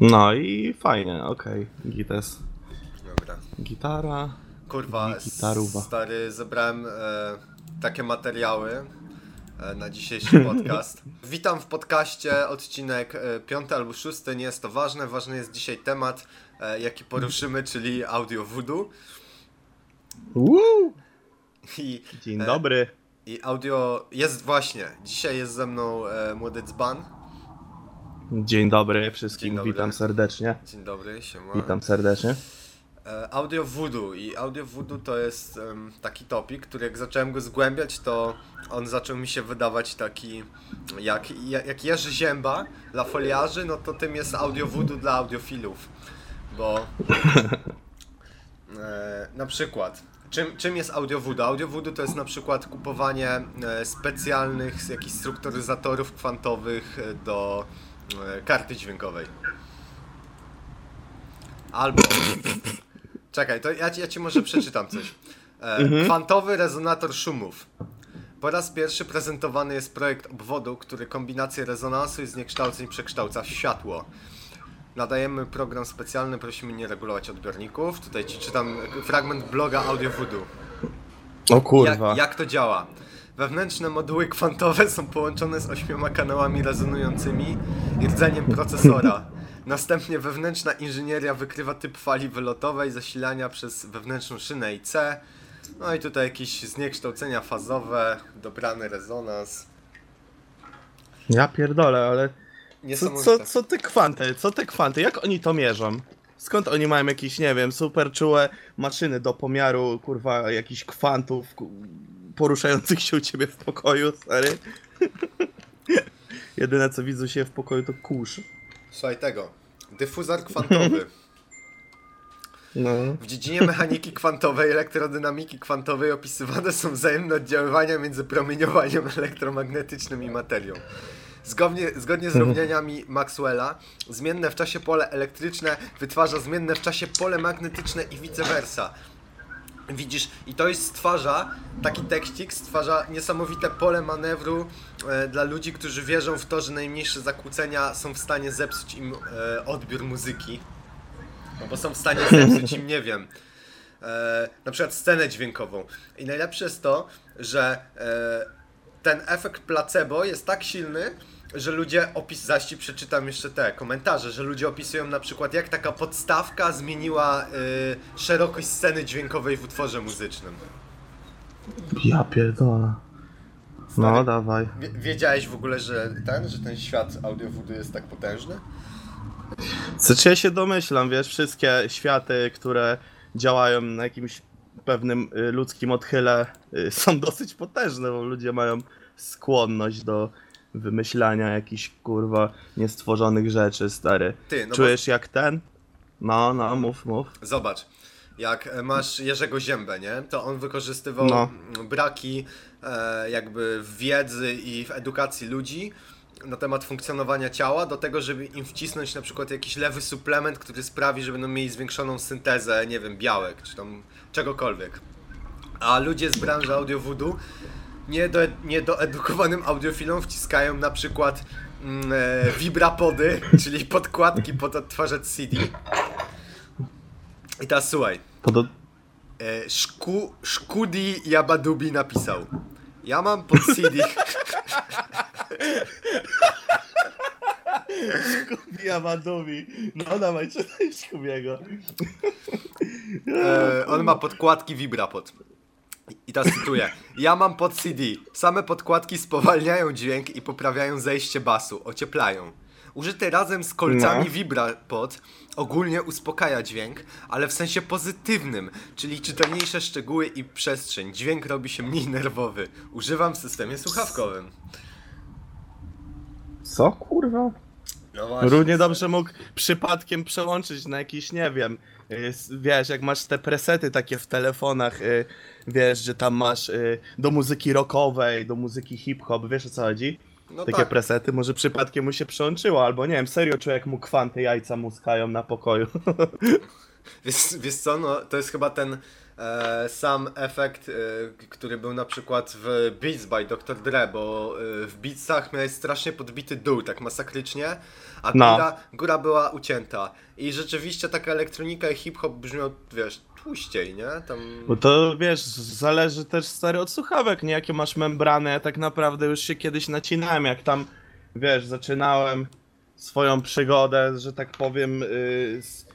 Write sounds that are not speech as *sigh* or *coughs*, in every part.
No i fajnie, okej. Gites. Dobra. Gitara. Kurwa, Gitaruwa. stary, zebrałem e, takie materiały e, na dzisiejszy *laughs* podcast. Witam w podcaście, odcinek e, piąty albo szósty, nie jest to ważne. Ważny jest dzisiaj temat, e, jaki poruszymy, czyli audio voodoo. Woo! I, Dzień E, dobry. I audio jest właśnie, dzisiaj jest ze mną e, młody dzban. Dzień dobry wszystkim, Dzień dobry. witam serdecznie. Dzień dobry, siema. Witam serdecznie. E, Audio voodoo i audio voodoo to jest em, taki topik, który jak zacząłem go zgłębiać, to on zaczął mi się wydawać taki jak, jak Jerzy Zięba dla foliarzy, no to tym jest audio voodoo dla audiofilów, bo *laughs* e, na przykład czym, czym jest audio voodoo? Audio voodoo to jest na przykład kupowanie e, specjalnych jakichś strukturyzatorów kwantowych e, do karty dźwiękowej. Albo Czekaj, to ja ci, ja ci może przeczytam coś. E, Kwantowy rezonator szumów. Po raz pierwszy prezentowany jest projekt obwodu, który kombinację rezonansu i zniekształceń przekształca w światło. Nadajemy program specjalny, prosimy nie regulować odbiorników. Tutaj ci czytam fragment bloga Audio Voodoo. O kurwa. Jak, jak to działa? Wewnętrzne moduły kwantowe są połączone z ośmioma kanałami rezonującymi i rdzeniem procesora. *laughs* Następnie wewnętrzna inżynieria wykrywa typ fali wylotowej, zasilania przez wewnętrzną szynę i C. No i tutaj jakieś zniekształcenia fazowe, dobrany rezonans. Ja pierdolę, ale co, co, co te kwanty, co te kwanty, jak oni to mierzą? Skąd oni mają jakieś, nie wiem, super czułe maszyny do pomiaru, kurwa, jakichś kwantów poruszających się u ciebie w pokoju, stary? Jedyne co widzę się w pokoju to kurz. Słuchaj tego. Dyfuzor kwantowy. No. W dziedzinie mechaniki kwantowej, elektrodynamiki kwantowej opisywane są wzajemne oddziaływania między promieniowaniem elektromagnetycznym i materią. Zgodnie, zgodnie z równaniami Maxwella, zmienne w czasie pole elektryczne wytwarza zmienne w czasie pole magnetyczne i vice versa. Widzisz, i to jest stwarza, taki tekścik stwarza niesamowite pole manewru e, dla ludzi, którzy wierzą w to, że najmniejsze zakłócenia są w stanie zepsuć im e, odbiór muzyki. No bo są w stanie *laughs* zepsuć im, nie wiem, e, na przykład scenę dźwiękową. I najlepsze jest to, że e, ten efekt placebo jest tak silny, że ludzie opis, zaś ci przeczytam jeszcze te komentarze, że ludzie opisują na przykład jak taka podstawka zmieniła y, szerokość sceny dźwiękowej w utworze muzycznym. Ja pierdolę. No, Stary. dawaj. Wie, wiedziałeś w ogóle, że ten, że ten świat audio voodoo jest tak potężny? Znaczy ja się domyślam, wiesz, wszystkie światy, które działają na jakimś pewnym y, ludzkim odchyle y, są dosyć potężne, bo ludzie mają skłonność do wymyślania jakichś kurwa niestworzonych rzeczy, stary. Ty, no Czujesz jak ten? No, no, mów, mów. Zobacz, jak masz Jerzego Ziębę, nie? To on wykorzystywał No. braki e, jakby w wiedzy i w edukacji ludzi na temat funkcjonowania ciała do tego, żeby im wcisnąć na przykład jakiś lewy suplement, który sprawi, że będą mieli zwiększoną syntezę, nie wiem, białek czy tam czegokolwiek. A ludzie z branży audio voodoo niedo, niedoedukowanym audiofilom wciskają na przykład mm, e, vibrapody, *laughs* czyli podkładki pod odtwarzacz CD. I teraz słuchaj. Podo- E, Szku, Szkudi Jabadubi napisał. Ja mam pod CD. *laughs* Diamantowi. No dawaj, czytaj Szkubiego. E, on ma podkładki Vibrapod. I teraz cytuję. Ja mam pod CD. Same podkładki spowalniają dźwięk i poprawiają zejście basu, ocieplają. Użyty razem z kolcami No. Vibrapod ogólnie uspokaja dźwięk, ale w sensie pozytywnym, czyli czytelniejsze szczegóły i przestrzeń. Dźwięk robi się mniej nerwowy. Używam w systemie słuchawkowym. Co kurwa? No właśnie. Równie dobrze mógł przypadkiem przełączyć na jakiś, nie wiem, y, wiesz, jak masz te presety takie w telefonach, y, wiesz, że tam masz y, do muzyki rockowej, do muzyki hip-hop, wiesz o co chodzi? No Takie tak. presety, może przypadkiem mu się przełączyło, albo nie wiem, serio jak mu kwanty jajca muskają na pokoju. *laughs* Wiesz, wiesz co, no to jest chyba ten sam efekt, e, który był na przykład w Beats by Dr. Dre, bo e, w Beatsach miałeś strasznie podbity dół, tak masakrycznie, a No. góra, góra była ucięta. I rzeczywiście taka elektronika i hip-hop brzmiał, wiesz, tłuściej, nie? Tam... Bo to wiesz, zależy też stary od słuchawek, nie? Jakie masz membrany. Ja tak naprawdę już się kiedyś nacinałem, jak tam, wiesz, zaczynałem swoją przygodę, że tak powiem, yy, z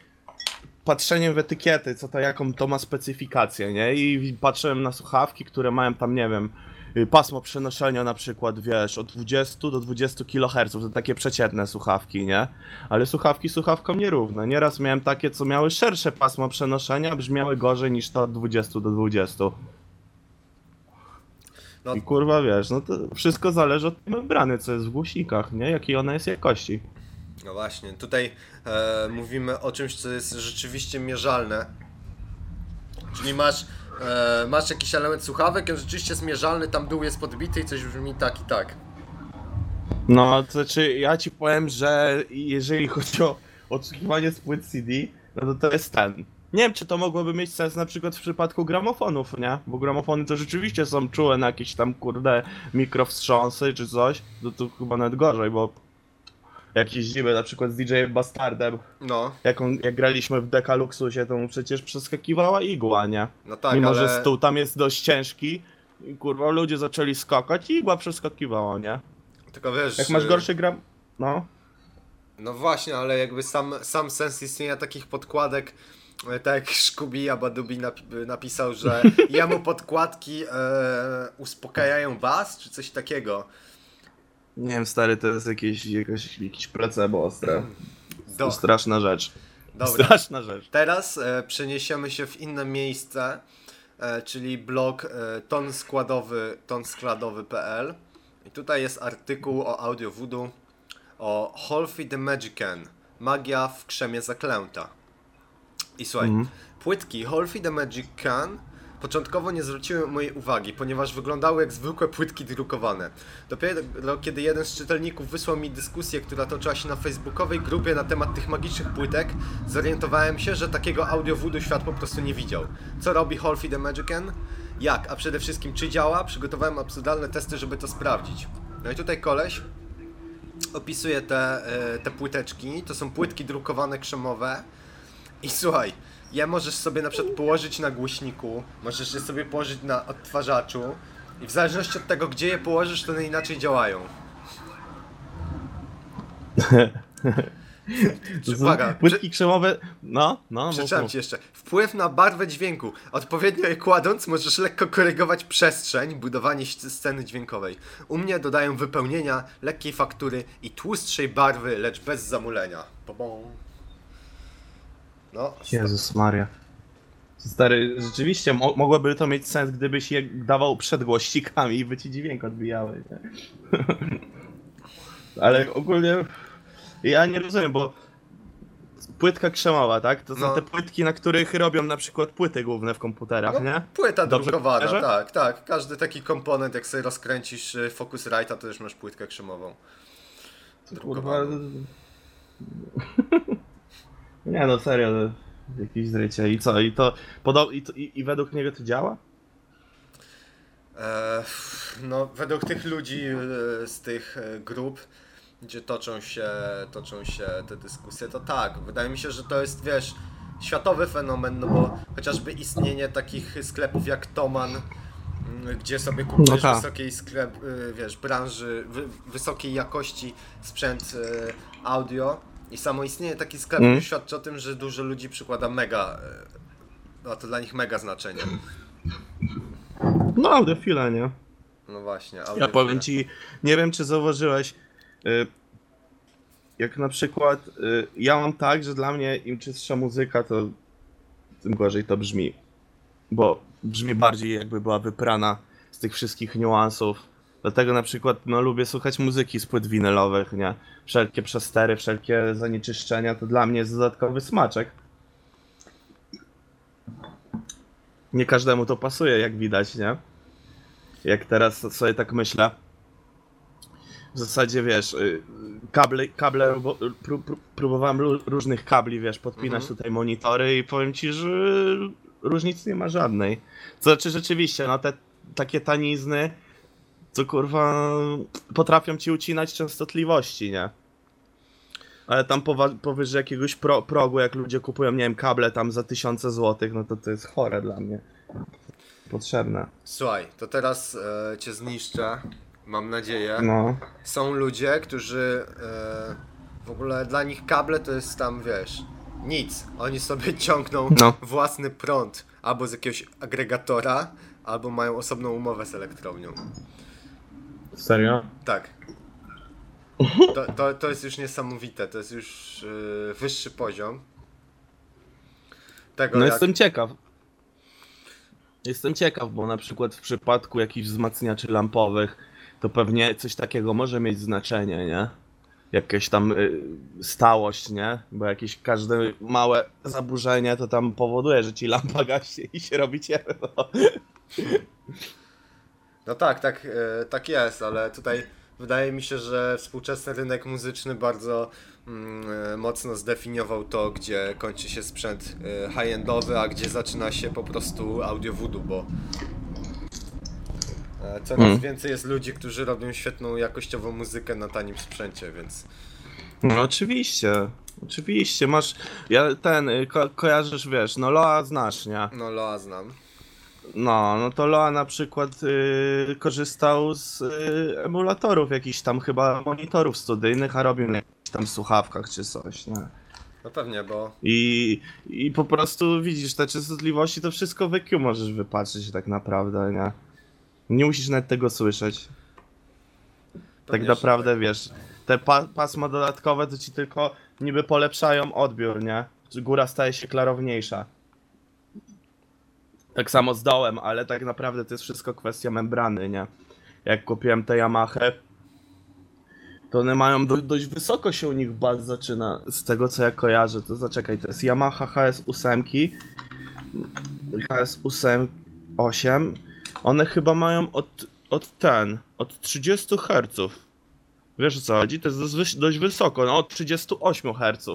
patrzeniem w etykiety, co to, jaką to ma specyfikację, nie? I patrzyłem na słuchawki, które mają tam, nie wiem, yy, pasmo przenoszenia na przykład, wiesz, od 20 do 20 kHz, to takie przeciętne słuchawki, nie? Ale słuchawki słuchawkom nierówne. Nieraz miałem takie, co miały szersze pasmo przenoszenia, brzmiały gorzej niż to od 20 do 20. No. I kurwa wiesz, no to wszystko zależy od membrany, co jest w głośnikach, nie? Jakiej ona jest jakości. No właśnie, tutaj e, mówimy o czymś, co jest rzeczywiście mierzalne. Czyli masz, e, masz jakiś element słuchawek, on rzeczywiście jest mierzalny, tam dół jest podbity i coś brzmi tak i tak. No, to znaczy ja ci powiem, że jeżeli chodzi o odsłuchiwanie z płyt CD, no to to jest ten. Nie wiem, czy to mogłoby mieć sens na przykład w przypadku gramofonów, nie? Bo gramofony to rzeczywiście są czułe na jakieś tam, kurde, mikrowstrząsy czy coś. No to chyba nawet gorzej, bo jak jeździmy na przykład z DJ Bastardem, No, jak, on, jak graliśmy w Decaluxusie, to mu przecież przeskakiwała igła, nie? no tak, Mimo, ale... że stół tam jest dość ciężki, i kurwa, ludzie zaczęli skakać i igła przeskakiwała, nie? Tylko wiesz... Jak masz gorszy gram... No. No właśnie, ale jakby sam, sam sens istnienia takich podkładek, e, tak jak Szkubi Abadubi napi- napisał, że *laughs* jemu podkładki e, uspokajają bas, czy coś takiego. Nie wiem, stary, to jest jakieś, jakieś, jakieś placebo ostre. Do, To straszna rzecz. dobra. Straszna rzecz. Teraz e, przeniesiemy się w inne miejsce, e, czyli blog e, tonskładowy, tonskladowy.pl i tutaj jest artykuł o audio voodoo o Holfi the Magician, magia w krzemie zaklęta. I słuchaj, Mhm. płytki Holfi the Magician początkowo nie zwróciły mojej uwagi, ponieważ wyglądały jak zwykłe płytki drukowane. Dopiero kiedy jeden z czytelników wysłał mi dyskusję, która toczyła się na facebookowej grupie na temat tych magicznych płytek, zorientowałem się, że takiego audio voodoo świat po prostu nie widział. Co robi Holfi the Magician? Jak? A przede wszystkim czy działa? Przygotowałem absurdalne testy, żeby to sprawdzić. No i tutaj koleś opisuje te, e, te płyteczki. To są płytki drukowane krzemowe. I słuchaj, je możesz sobie na przykład położyć na głośniku, możesz je sobie położyć na odtwarzaczu i w zależności od tego, gdzie je położysz, to one inaczej działają. *laughs* Uwaga, płytki krzemowe... No, no, Przeczytam ci jeszcze. Wpływ na barwę dźwięku. Odpowiednio je kładąc, możesz lekko korygować przestrzeń, budowanie sceny dźwiękowej. U mnie dodają wypełnienia, lekkiej faktury i tłustszej barwy, lecz bez zamulenia. Pobą. No, Jezus Maria. Stary, rzeczywiście mo mogłoby to mieć sens, gdybyś je dawał przed głośnikami i by ci dźwięk odbijały, nie? *laughs* Ale ogólnie ja nie rozumiem, bo płytka krzemowa, tak? To są No. te płytki, na których robią na przykład płyty główne w komputerach, no, nie? płyta Dobrze drukowana, tak, tak. Każdy taki komponent, jak sobie rozkręcisz y, Focusrite'a, to już masz płytkę krzemową. Kurwa. *laughs* Nie no, serio, to jakieś zrycie. I co? I to, podo- i, to i, i według niego to działa? E, no, według tych ludzi e, z tych e, grup, gdzie toczą się, toczą się te dyskusje, to tak. Wydaje mi się, że to jest, wiesz, światowy fenomen, no bo chociażby istnienie takich sklepów jak Toman, mm, gdzie sobie kupujesz No wysokiej sklep, e, wiesz, branży, wy, wysokiej jakości sprzęt e, audio i samo istnienie takich sklepów Mm. świadczy o tym, że dużo ludzi przykłada mega, e, ma to dla nich mega znaczenie. No, audiofile, nie? No właśnie. Ja powiem ci, nie wiem czy zauważyłeś, y, jak na przykład y, ja mam tak, że dla mnie im czystsza muzyka, to tym gorzej to brzmi. Bo brzmi bardziej jakby była wyprana z tych wszystkich niuansów. Dlatego na przykład no, lubię słuchać muzyki z płyt winylowych, nie? Wszelkie przestery, wszelkie zanieczyszczenia to dla mnie jest dodatkowy smaczek. Nie każdemu to pasuje, jak widać, nie? Jak teraz sobie tak myślę. W zasadzie wiesz, y, kable, kable bo- pró- pró- próbowałem różnych kabli, wiesz, podpinać Mhm. tutaj monitory i powiem ci, że różnicy nie ma żadnej. To znaczy rzeczywiście, no te takie tanizny, co kurwa potrafią ci ucinać częstotliwości, nie? Ale tam powyżej jakiegoś pro- progu, jak ludzie kupują, nie wiem, kable tam za tysiące złotych, no to to jest chore dla mnie. Potrzebne. Słuchaj, to teraz e, cię zniszczę. Mam nadzieję. No. Są ludzie, którzy e, w ogóle dla nich kable to jest tam, wiesz, nic. Oni sobie *laughs* ciągną No. własny prąd albo z jakiegoś agregatora, albo mają osobną umowę z elektrownią. Serio? Tak. To, to, to jest już niesamowite, to jest już e, wyższy poziom. Tego No jak... jestem ciekaw. Jestem ciekaw, bo na przykład w przypadku jakichś wzmacniaczy lampowych, to pewnie coś takiego może mieć znaczenie, nie? Jakaś tam y, stałość, nie? Bo jakieś każde małe zaburzenie to tam powoduje, że ci lampa gaśnie i się robi ciemno. No tak, tak, e, tak jest, ale tutaj wydaje mi się, że współczesny rynek muzyczny bardzo mm, e, mocno zdefiniował to, gdzie kończy się sprzęt e, high-endowy, a gdzie zaczyna się po prostu audio voodoo, bo e, coraz Mm. więcej jest ludzi, którzy robią świetną jakościową muzykę na tanim sprzęcie, więc No oczywiście, oczywiście, masz, ja ten, ko kojarzysz, wiesz, no Loa znasz, nie? no Loa znam. No, no to Loa na przykład y, korzystał z y, emulatorów jakichś tam chyba monitorów studyjnych, a robił na jakichś tam słuchawkach czy coś, nie? No pewnie, bo I, I po prostu widzisz te częstotliwości, to wszystko w EQ możesz wypatrzeć tak naprawdę, nie? Nie musisz nawet tego słyszeć. Tak pewnie, że naprawdę wiesz, te pa pasma dodatkowe to ci tylko niby polepszają odbiór, nie? Góra staje się klarowniejsza. Tak samo z dołem, ale tak naprawdę to jest wszystko kwestia membrany, nie? Jak kupiłem tę Yamaha, to one mają do, dość wysoko się u nich baz zaczyna, z tego co ja kojarzę. To zaczekaj, to jest Yamaha HS8, HS8, 8. One chyba mają od, od ten, od 30 Hz. Wiesz o co chodzi? To jest dość, dość wysoko, no od 38 Hz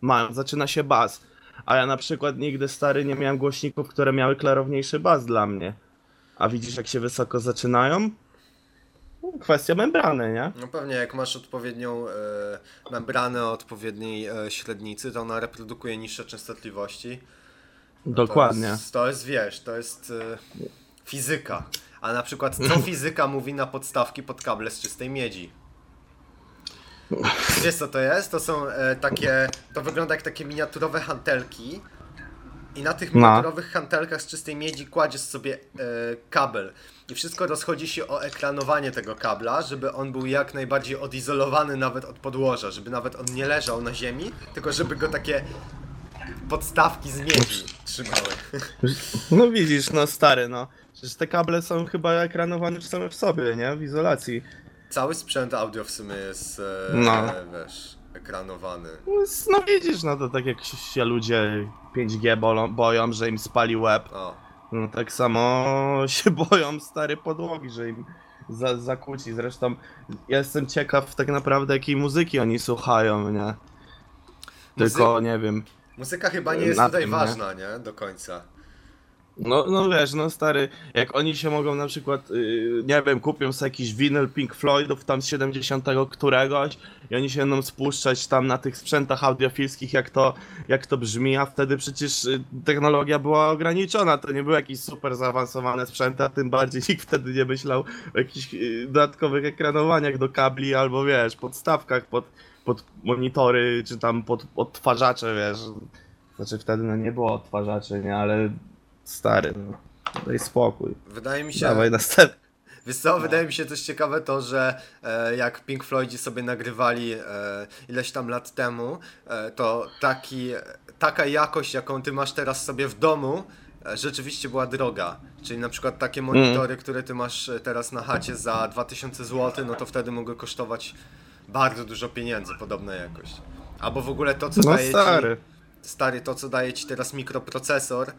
mają, zaczyna się bas. A ja na przykład nigdy stary nie miałem głośników, które miały klarowniejszy bas dla mnie. A widzisz jak się wysoko zaczynają? No, Kwestia membrany, nie? No pewnie, jak masz odpowiednią e, membranę o odpowiedniej e, średnicy, to ona reprodukuje niższe częstotliwości. Dokładnie. To jest, to jest wiesz, to jest e, fizyka. A na przykład co *laughs* fizyka mówi na podstawki pod kable z czystej miedzi? Wiesz co to jest? To są e, takie, to wygląda jak takie miniaturowe hantelki i na tych No. miniaturowych hantelkach z czystej miedzi kładziesz sobie e, kabel i wszystko rozchodzi się o ekranowanie tego kabla, żeby on był jak najbardziej odizolowany nawet od podłoża, żeby nawet on nie leżał na ziemi, tylko żeby go takie podstawki z miedzi trzymały. No widzisz, no stary, no. Przecież te kable są chyba ekranowane same w sobie, nie? W izolacji. Cały sprzęt audio w sumie jest, e, No. wiesz, ekranowany. No, widzisz, no to tak jak się ludzie 5G bolą, boją, że im spali łeb, O, no tak samo *laughs* się boją stary podłogi, że im za, zakłóci. Zresztą ja jestem ciekaw tak naprawdę jakiej muzyki oni słuchają, nie? Tylko nie wiem. muzyka chyba nie jest Na tutaj tym, nie? ważna, nie? Do końca. No, no wiesz, no stary, jak oni się mogą na przykład, yy, nie wiem, kupią sobie jakiś winyl Pink Floydów tam z 70 któregoś i oni się będą spuszczać tam na tych sprzętach audiofilskich, jak to, jak to brzmi, a wtedy przecież y, technologia była ograniczona, to nie były jakieś super zaawansowane sprzęty, a tym bardziej *laughs* nikt wtedy nie myślał o jakichś y, dodatkowych ekranowaniach do kabli albo wiesz, podstawkach pod, pod monitory, czy tam pod odtwarzacze, wiesz. Znaczy wtedy no nie było odtwarzaczy, nie, ale stary, no. Daj spokój. Wydaje mi się, Dawaj następny. wiesz co, wydaje mi się też ciekawe to, że e, jak Pink Floydzi sobie nagrywali e, ileś tam lat temu, e, to taki, taka jakość, jaką ty masz teraz sobie w domu, e, rzeczywiście była droga. Czyli na przykład takie monitory, które ty masz e, teraz na chacie za 2000 zł, no to wtedy mogły kosztować bardzo dużo pieniędzy, podobna jakość. Albo w ogóle to, co No daje stary. ci stary, to co daje ci teraz mikroprocesor,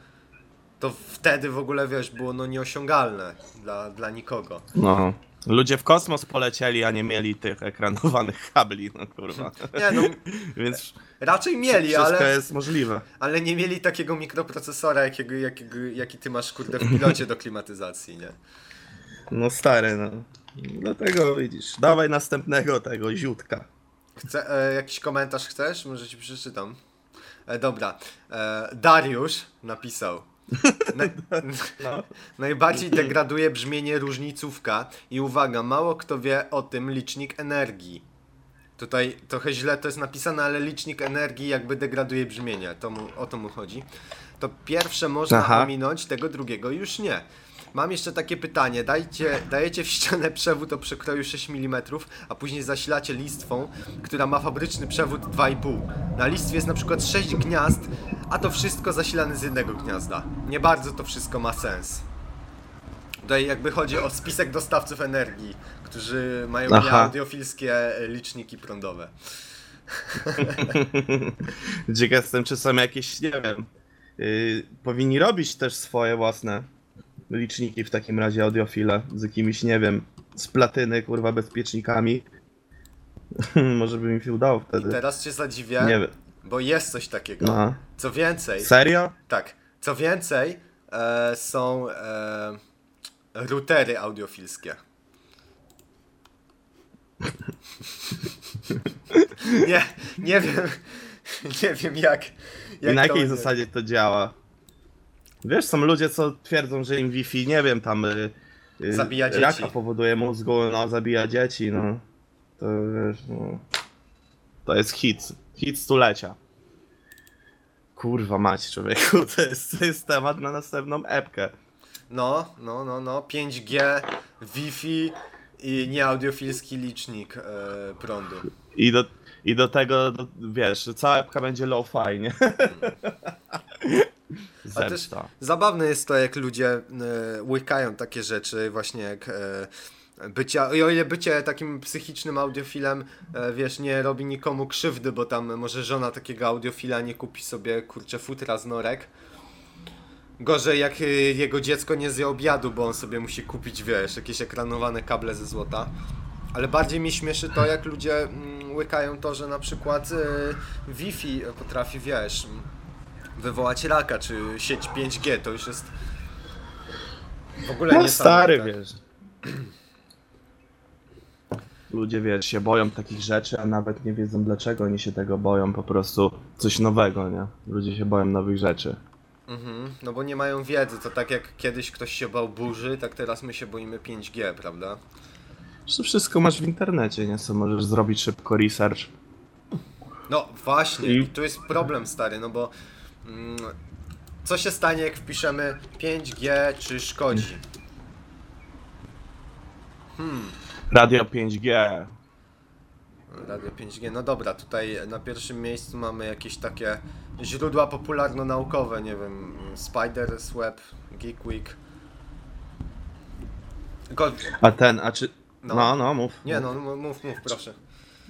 to wtedy w ogóle wiesz, było no nieosiągalne dla, dla nikogo. No. Ludzie w kosmos polecieli, a nie mieli tych ekranowanych kabli, no kurwa. Nie no, *laughs* Więc raczej mieli, wszystko ale, jest możliwe. ale nie mieli takiego mikroprocesora, jakiego, jakiego, jaki ty masz kurde w pilocie do klimatyzacji, nie? No stary, no. Dlatego widzisz, dawaj następnego tego ziutka. Chce, e, jakiś komentarz chcesz? Może ci przeczytam. E, dobra. E, Dariusz napisał. Na, No. najbardziej degraduje brzmienie różnicówka i uwaga, mało kto wie o tym licznik energii. Tutaj trochę źle to jest napisane, ale licznik energii jakby degraduje brzmienie. To mu, o to mu chodzi. To pierwsze można Aha. ominąć, tego drugiego już nie. Mam jeszcze takie pytanie. Dajcie, dajecie w ścianę przewód o przekroju 6 mm, a później zasilacie listwą, która ma fabryczny przewód 2,5. Na listwie jest na przykład 6 gniazd, a to wszystko zasilane z jednego gniazda. Nie bardzo to wszystko ma sens. Tutaj jakby chodzi o spisek dostawców energii, którzy mają Aha. nieaudiofilskie e, liczniki prądowe. *laughs* Ciekaw jestem, czy są jakieś, nie wiem, yy, powinni robić też swoje własne liczniki w takim razie audiofile z jakimiś, nie wiem, z platyny, kurwa, bezpiecznikami. *laughs* Może by mi się udało I wtedy. teraz cię zadziwię, Nie wiem. bo jest coś takiego. No. Co więcej, Serio? tak, co więcej, e, są e, routery audiofilskie. *laughs* nie, nie wiem, *laughs* nie wiem jak. jak I na jakiej zasadzie to działa? Wiesz, są ludzie, co twierdzą, że im Wi-Fi, nie wiem, tam y, y, Zabija dzieci. raka powoduje mózgu, no, zabija dzieci, no. To wiesz, no. To jest hit. Hit stulecia. Kurwa mać, człowieku, to jest, to jest temat na następną epkę. No, no, no, no, 5G, Wi-Fi i nieaudiofilski licznik e, prądu. I do, i do tego, do, wiesz, cała epka będzie low-fi, nie? *laughs* A też Zemsta. zabawne jest to, jak ludzie e, łykają takie rzeczy, właśnie jak e, bycia, i o ile bycie takim psychicznym audiofilem, e, wiesz, nie robi nikomu krzywdy, bo tam może żona takiego audiofila nie kupi sobie, kurczę, futra z norek. Gorzej jak jego dziecko nie zje obiadu, bo on sobie musi kupić, wiesz, jakieś ekranowane kable ze złota. Ale bardziej mi śmieszy to, jak ludzie mm, łykają to, że na przykład Wi-Fi potrafi, wiesz, wywołać raka, czy sieć 5G, to już jest w ogóle No nie stary, wiesz. Ludzie, wiesz, się boją takich rzeczy, a nawet nie wiedzą dlaczego oni się tego boją, po prostu coś nowego, nie? Ludzie się boją nowych rzeczy. Mhm, no bo nie mają wiedzy, to tak jak kiedyś ktoś się bał burzy, tak teraz my się boimy 5G, prawda? To wszystko masz w internecie, nie? Co możesz zrobić szybko research. No właśnie, I- tu jest problem stary, no bo co się stanie jak wpiszemy 5G czy szkodzi? Radio 5G. Radio 5G, no dobra, tutaj na pierwszym miejscu mamy jakieś takie źródła popularno-naukowe, nie wiem, Spider's Web, Geek Week. Tylko, A ten, a czy... No. No, no, mów. nie no, mów, mów, mów proszę.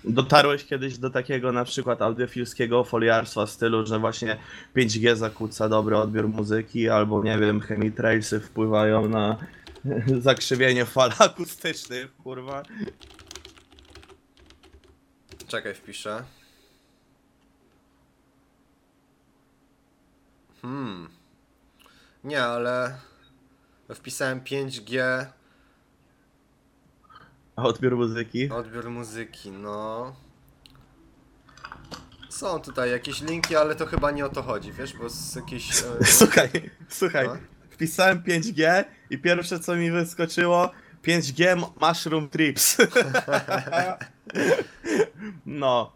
Dotarłeś kiedyś do takiego na przykład audiofilskiego foliarstwa stylu, że właśnie 5G zakłóca dobry odbiór muzyki, albo nie wiem, chemitrailsy wpływają na *laughs* zakrzywienie fal akustycznych, kurwa. Czekaj, wpiszę. Hmm. Nie, ale wpisałem 5G A odbiór muzyki? odbiór muzyki, no. Są tutaj jakieś linki, ale to chyba nie o to chodzi, wiesz, bo z jakiejś... E, *laughs* Słuchaj, słuchaj, No. wpisałem 5G i pierwsze co mi wyskoczyło 5G m- Mushroom Trips. *laughs* no.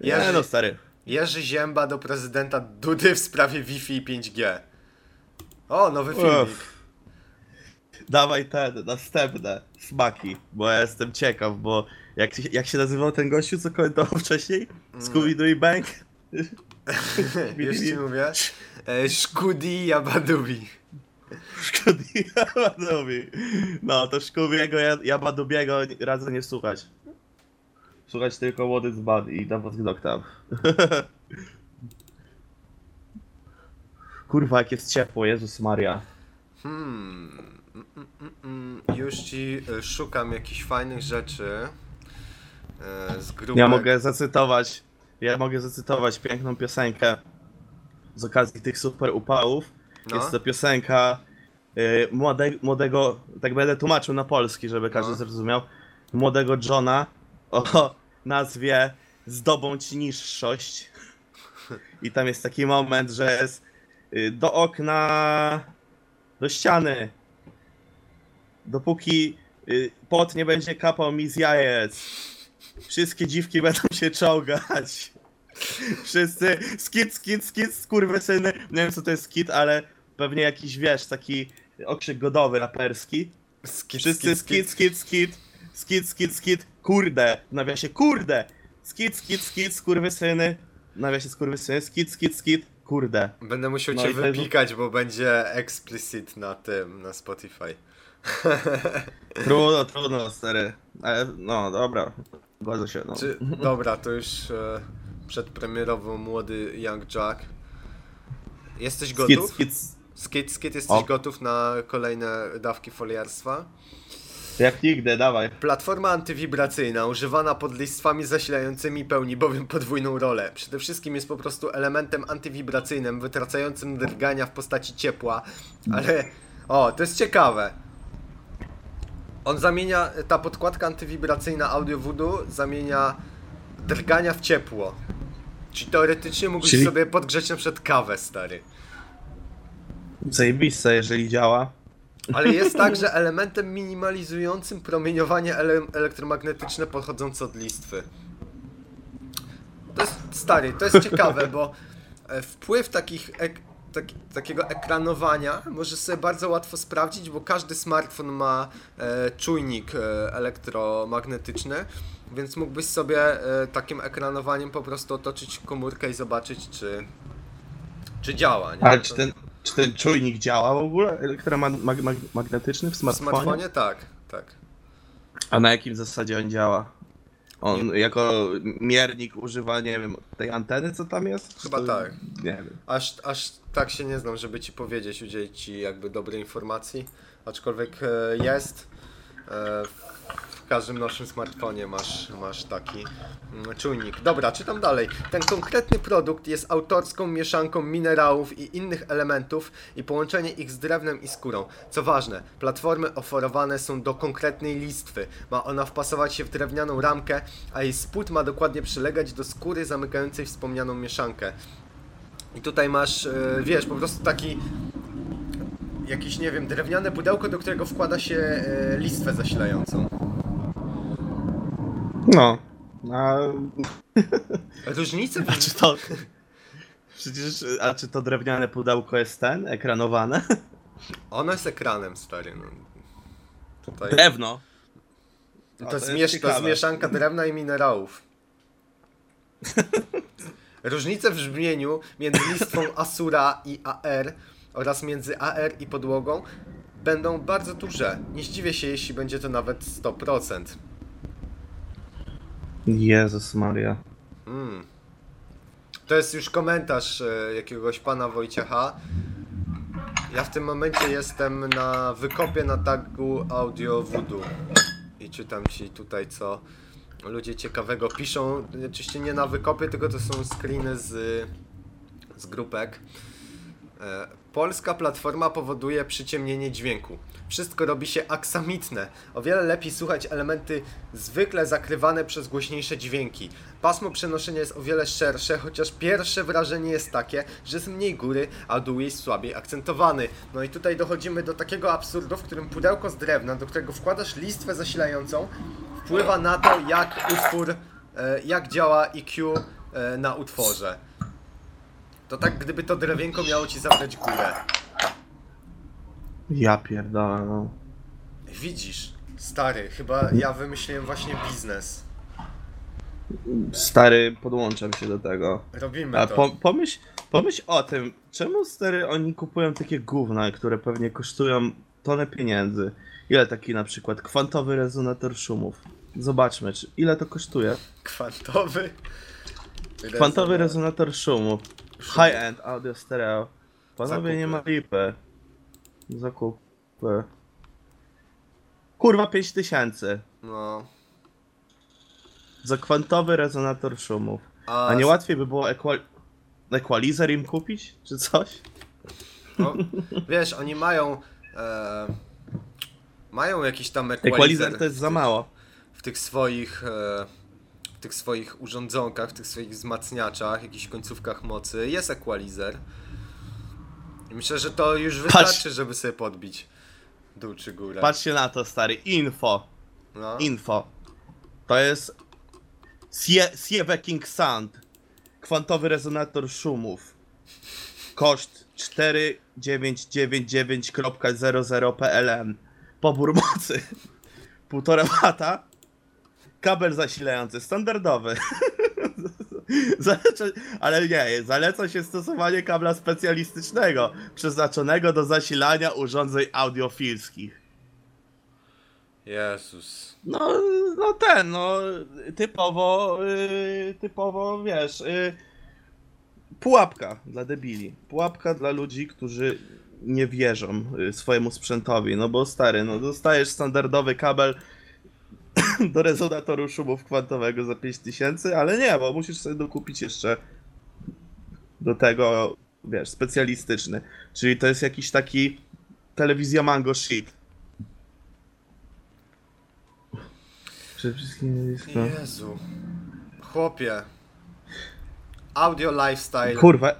Nie Jerzy- no stary. Jerzy Zięba do prezydenta Dudy w sprawie Wi-Fi i 5G. O, nowy filmik. Uff. Dawaj te następne smaki, bo ja jestem ciekaw, bo jak, się- jak się nazywał ten gościu, co komentował *laughs* wcześniej? Scooby-Doo i Bang? *laughs* Już ci mówię. E, Szkudi Jabadubi. *laughs* Szkudi Jabadubi. No, to Szkubiego Jabadubiego radzę nie słuchać. Słuchać tylko is Bad i Davos Doctav. Kurwa, jak jest ciepło, Jezus Maria. Hmm. Już ci y, szukam jakichś fajnych rzeczy e, z grupy. Ja mogę zacytować, ja mogę zacytować piękną piosenkę z okazji tych super upałów. No. Jest to piosenka y, młode, młodego, tak będę tłumaczył na polski, żeby każdy No. zrozumiał, młodego Johna o *laughs* nazwie Zdobą ci niższość. *laughs* I tam jest taki moment, że jest y, do okna, do ściany. Dopóki y, pot nie będzie kapał mi z jajec. Wszystkie dziwki będą się czołgać. Wszyscy skit, skit, skit, skurwysyny. Nie wiem co to jest skit, ale pewnie jakiś, wiesz, taki okrzyk godowy raperski. Skit, Wszyscy skit, skit, skit, skit, skit, skit, kurde, w nawiasie kurde, skit, skit, skit, skurwysyny, w nawiasie skurwysyny, skit, skit, skit, kurde. Będę musiał No cię wypikać, bo będzie explicit na tym, na Spotify. *laughs* Trudno, trudno, stary. Ale, no, dobra, godzę się, no. Czy, dobra, to już e, przedpremierowo młody Young Jack. Jesteś Skit, gotów? skit, Skit, skit, jesteś O. gotów na kolejne dawki foliarstwa? jak nigdy, dawaj. Platforma antywibracyjna używana pod listwami zasilającymi pełni bowiem podwójną rolę. Przede wszystkim jest po prostu elementem antywibracyjnym wytracającym drgania w postaci ciepła, ale o, to jest ciekawe. On zamienia, ta podkładka antywibracyjna Audio Voodoo zamienia drgania w ciepło. Czyli teoretycznie mógłbyś Czyli- sobie podgrzeć na przykład kawę, stary. Zajebiste, jeżeli działa. Ale jest także *laughs* elementem minimalizującym promieniowanie ele elektromagnetyczne pochodzące od listwy. To jest stary, to jest ciekawe, bo e, wpływ takich ek taki, takiego ekranowania możesz sobie bardzo łatwo sprawdzić, bo każdy smartfon ma e, czujnik e, elektromagnetyczny, więc mógłbyś sobie e, takim ekranowaniem po prostu otoczyć komórkę i zobaczyć, czy, czy działa. Nie? Ale czy ten, czy ten czujnik działa w ogóle? Elektromagnetyczny w w smartfonie? smartfonie tak, tak. A na jakim zasadzie on działa? On jako miernik używa, nie wiem, tej anteny, co tam jest? Chyba To- tak. Nie wiem. Aż, aż tak się nie znam, żeby ci powiedzieć, udzielić ci jakby dobrej informacji. Aczkolwiek e, jest. W każdym naszym smartfonie masz, masz taki mm, czujnik. Dobra, czytam dalej. Ten konkretny produkt jest autorską mieszanką minerałów i innych elementów i połączenie ich z drewnem i skórą. Co ważne, platformy oferowane są do konkretnej listwy. Ma ona wpasować się w drewnianą ramkę, a jej spód ma dokładnie przylegać do skóry zamykającej wspomnianą mieszankę. I tutaj masz, e, wiesz, po prostu taki jakiś, nie wiem, drewniane pudełko, do którego wkłada się e, listwę zasilającą. No. A, *laughs* Różnice a czy to... Przecież, a czy to drewniane pudełko jest ten, ekranowane? *laughs* Ono jest ekranem, stary. No. Tutaj... Drewno. To, O, to jest miesz- to jest ciekawe. mieszanka drewna i minerałów. *laughs* Różnice w brzmieniu między listwą Asura i AR oraz między AR i podłogą będą bardzo duże. Nie zdziwię się, jeśli będzie to nawet 100%. Jezus Maria. Mm. To jest już komentarz e, jakiegoś pana Wojciecha. Ja w tym momencie jestem na wykopie na tagu audio voodoo. I czytam ci tutaj co ludzie ciekawego piszą. Oczywiście nie na wykopie, tylko to są screeny z, z grupek. E, Polska platforma powoduje przyciemnienie dźwięku. Wszystko robi się aksamitne. O wiele lepiej słuchać elementy zwykle zakrywane przez głośniejsze dźwięki. Pasmo przenoszenia jest o wiele szersze, chociaż pierwsze wrażenie jest takie, że jest mniej góry, a dół jest słabiej akcentowany. No i tutaj dochodzimy do takiego absurdu, w którym pudełko z drewna, do którego wkładasz listwę zasilającą, wpływa na to, jak utwór, e, jak działa EQ e, na utworze. To tak, gdyby to drewienko miało ci zabrać górę. Ja pierdolę, no. Widzisz, stary, chyba ja wymyśliłem właśnie biznes. Stary, podłączam się do tego. Robimy A to. po, pomyśl, pomyśl o tym, czemu stary oni kupują takie gówna, które pewnie kosztują tonę pieniędzy. Ile taki na przykład kwantowy rezonator szumów? Zobaczmy, czy, ile to kosztuje. Kwantowy. Kwantowy rezonator szumów. High-end audio stereo. Panowie nie ma Zakupy. lipy. Zakupy. Kurwa 5000 No. za kwantowy rezonator szumów. A, A nie łatwiej by było equal... equalizer im kupić? Czy coś? no, wiesz, oni mają. E, mają jakiś tam equalizer, Equalizer to jest za mało. w tych swoich. E, w tych swoich urządzonkach, w tych swoich wzmacniaczach, jakichś końcówkach mocy. Jest equalizer. Myślę, że to już wystarczy, żeby sobie podbić dół czy górę. Patrzcie na to, stary. Info. No. Info. To jest Sie- Sieve King Sound. Kwantowy rezonator szumów. Koszt 4999.00 PLN. Pobór mocy 1,5 wata. Kabel zasilający, standardowy. *laughs* Ale nie, zaleca się stosowanie kabla specjalistycznego, przeznaczonego do zasilania urządzeń audiofilskich. Jezus. No, no ten, no typowo, yy, typowo wiesz, yy, pułapka dla debili. Pułapka dla ludzi, którzy nie wierzą yy, swojemu sprzętowi. No bo stary, no dostajesz standardowy kabel *coughs* do rezonatoru szumów kwantowego za 5000, ale nie, bo musisz sobie dokupić jeszcze do tego, wiesz, specjalistyczny. Czyli to jest jakiś taki telewizja Mango shit. Przede wszystkim jest to- Jezu. Chłopie. Audiolifestyle.pl Kurwa,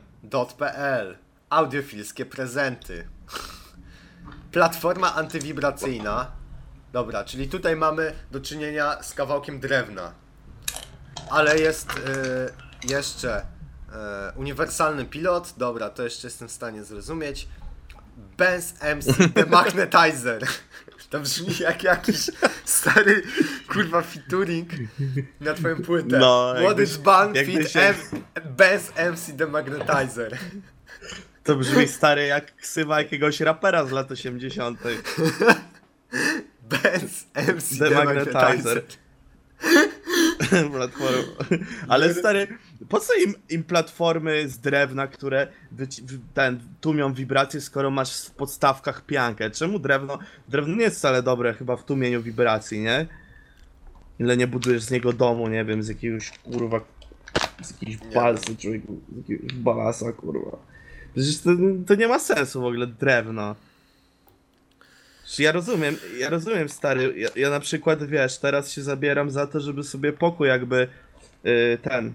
Audiofilskie prezenty. Platforma antywibracyjna. Dobra, czyli tutaj mamy do czynienia z kawałkiem drewna. Ale jest y, jeszcze y, uniwersalny pilot. Dobra, to jeszcze jestem w stanie zrozumieć. Benz MC *laughs* Demagnetizer. To brzmi jak jakiś stary kurwa featuring na twoją płytę. No, band jakby fit się- Benz MC Demagnetizer. to brzmi stary jak ksywa jakiegoś rapera z lat 80. *laughs* Benz MC Demagnetizer. *laughs* Platform. Ale stary, po co im, im platformy z drewna, które ten, tłumią wibracje, skoro masz w podstawkach piankę? Czemu drewno? Drewno nie jest wcale dobre chyba w tłumieniu wibracji, nie? Ile nie budujesz z niego domu, nie wiem, z jakiegoś kurwa, z jakiejś balsy, człowieku, z jakiegoś balasa, kurwa. Przecież to, to nie ma sensu w ogóle drewno. Ja rozumiem, ja rozumiem stary, ja, ja na przykład wiesz, teraz się zabieram za to, żeby sobie pokój jakby y, ten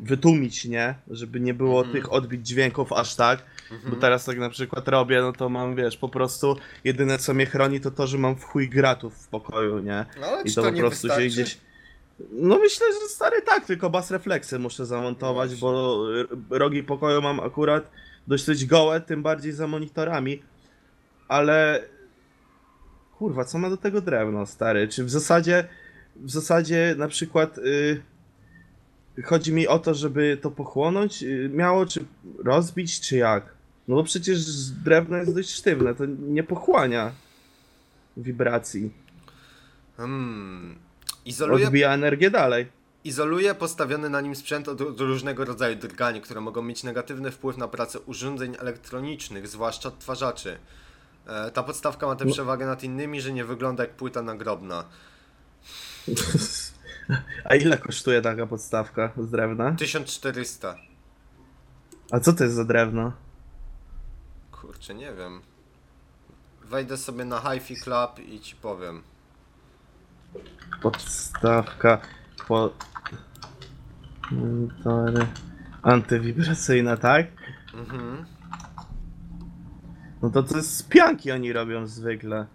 wytłumić, nie? Żeby nie było Mhm. tych odbić dźwięków aż tak, bo teraz tak na przykład robię, no to mam wiesz, po prostu jedyne co mnie chroni to to, że mam w chuj gratów w pokoju, nie? No ale I czy to, to po nie prostu wystarczy? się gdzieś. No myślę, że stary tak, tylko bas refleksy muszę zamontować, Właśnie. bo r- rogi pokoju mam akurat dość gołe, tym bardziej za monitorami. Ale kurwa, co ma do tego drewno, stary? Czy w zasadzie w zasadzie na przykład y, chodzi mi o to, żeby to pochłonąć y, miało, czy rozbić, czy jak? No bo przecież drewno jest dość sztywne, to nie pochłania wibracji. Hmm. Izoluje, Odbija energię dalej. izoluje postawiony na nim sprzęt od, od różnego rodzaju drgani, które mogą mieć negatywny wpływ na pracę urządzeń elektronicznych, zwłaszcza odtwarzaczy. E, ta podstawka ma tę No. przewagę nad innymi, że nie wygląda jak płyta nagrobna. *laughs* A ile kosztuje taka podstawka z drewna? 1400. A co to jest za drewno? Kurczę, nie wiem. Wejdę sobie na HiFi Club i ci powiem. Podstawka po... Monitory... Antywibracyjna, tak? Mhm. No to to jest z pianki oni robią zwykle.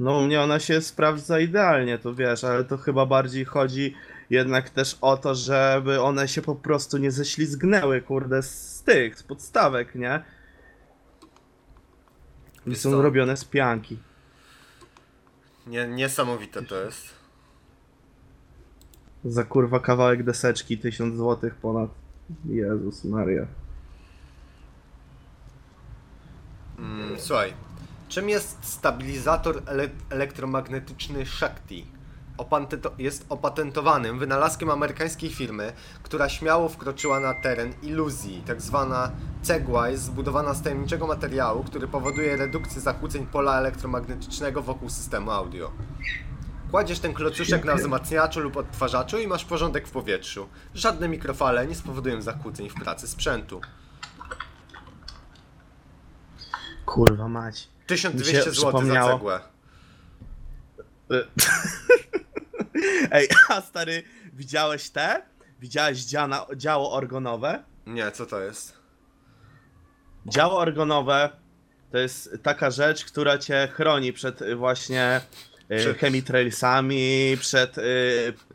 No u mnie ona się sprawdza idealnie, to wiesz, ale to chyba bardziej chodzi jednak też o to, żeby one się po prostu nie ześlizgnęły, kurde, z tych, z podstawek, nie? I Wiesz są co? robione z pianki. Nie, niesamowite to jest. Za kurwa kawałek deseczki 1000 zł ponad. Jezus Maria. Mm, słuchaj, czym jest stabilizator ele elektromagnetyczny Shakti? jest opatentowanym wynalazkiem amerykańskiej firmy, która śmiało wkroczyła na teren iluzji. Tak zwana cegła jest zbudowana z tajemniczego materiału, który powoduje redukcję zakłóceń pola elektromagnetycznego wokół systemu audio. Kładziesz ten klocuszek na wzmacniaczu lub odtwarzaczu i masz porządek w powietrzu. Żadne mikrofale nie spowodują zakłóceń w pracy sprzętu. Kurwa mać. 1200 Mi się zł za cegłę. *laughs* Ej, a stary, widziałeś te? Widziałeś dziana, działo organowe? Nie, co to jest? Działo organowe to jest taka rzecz, która cię chroni przed y, właśnie y, Przed- chemitrailsami, przed y,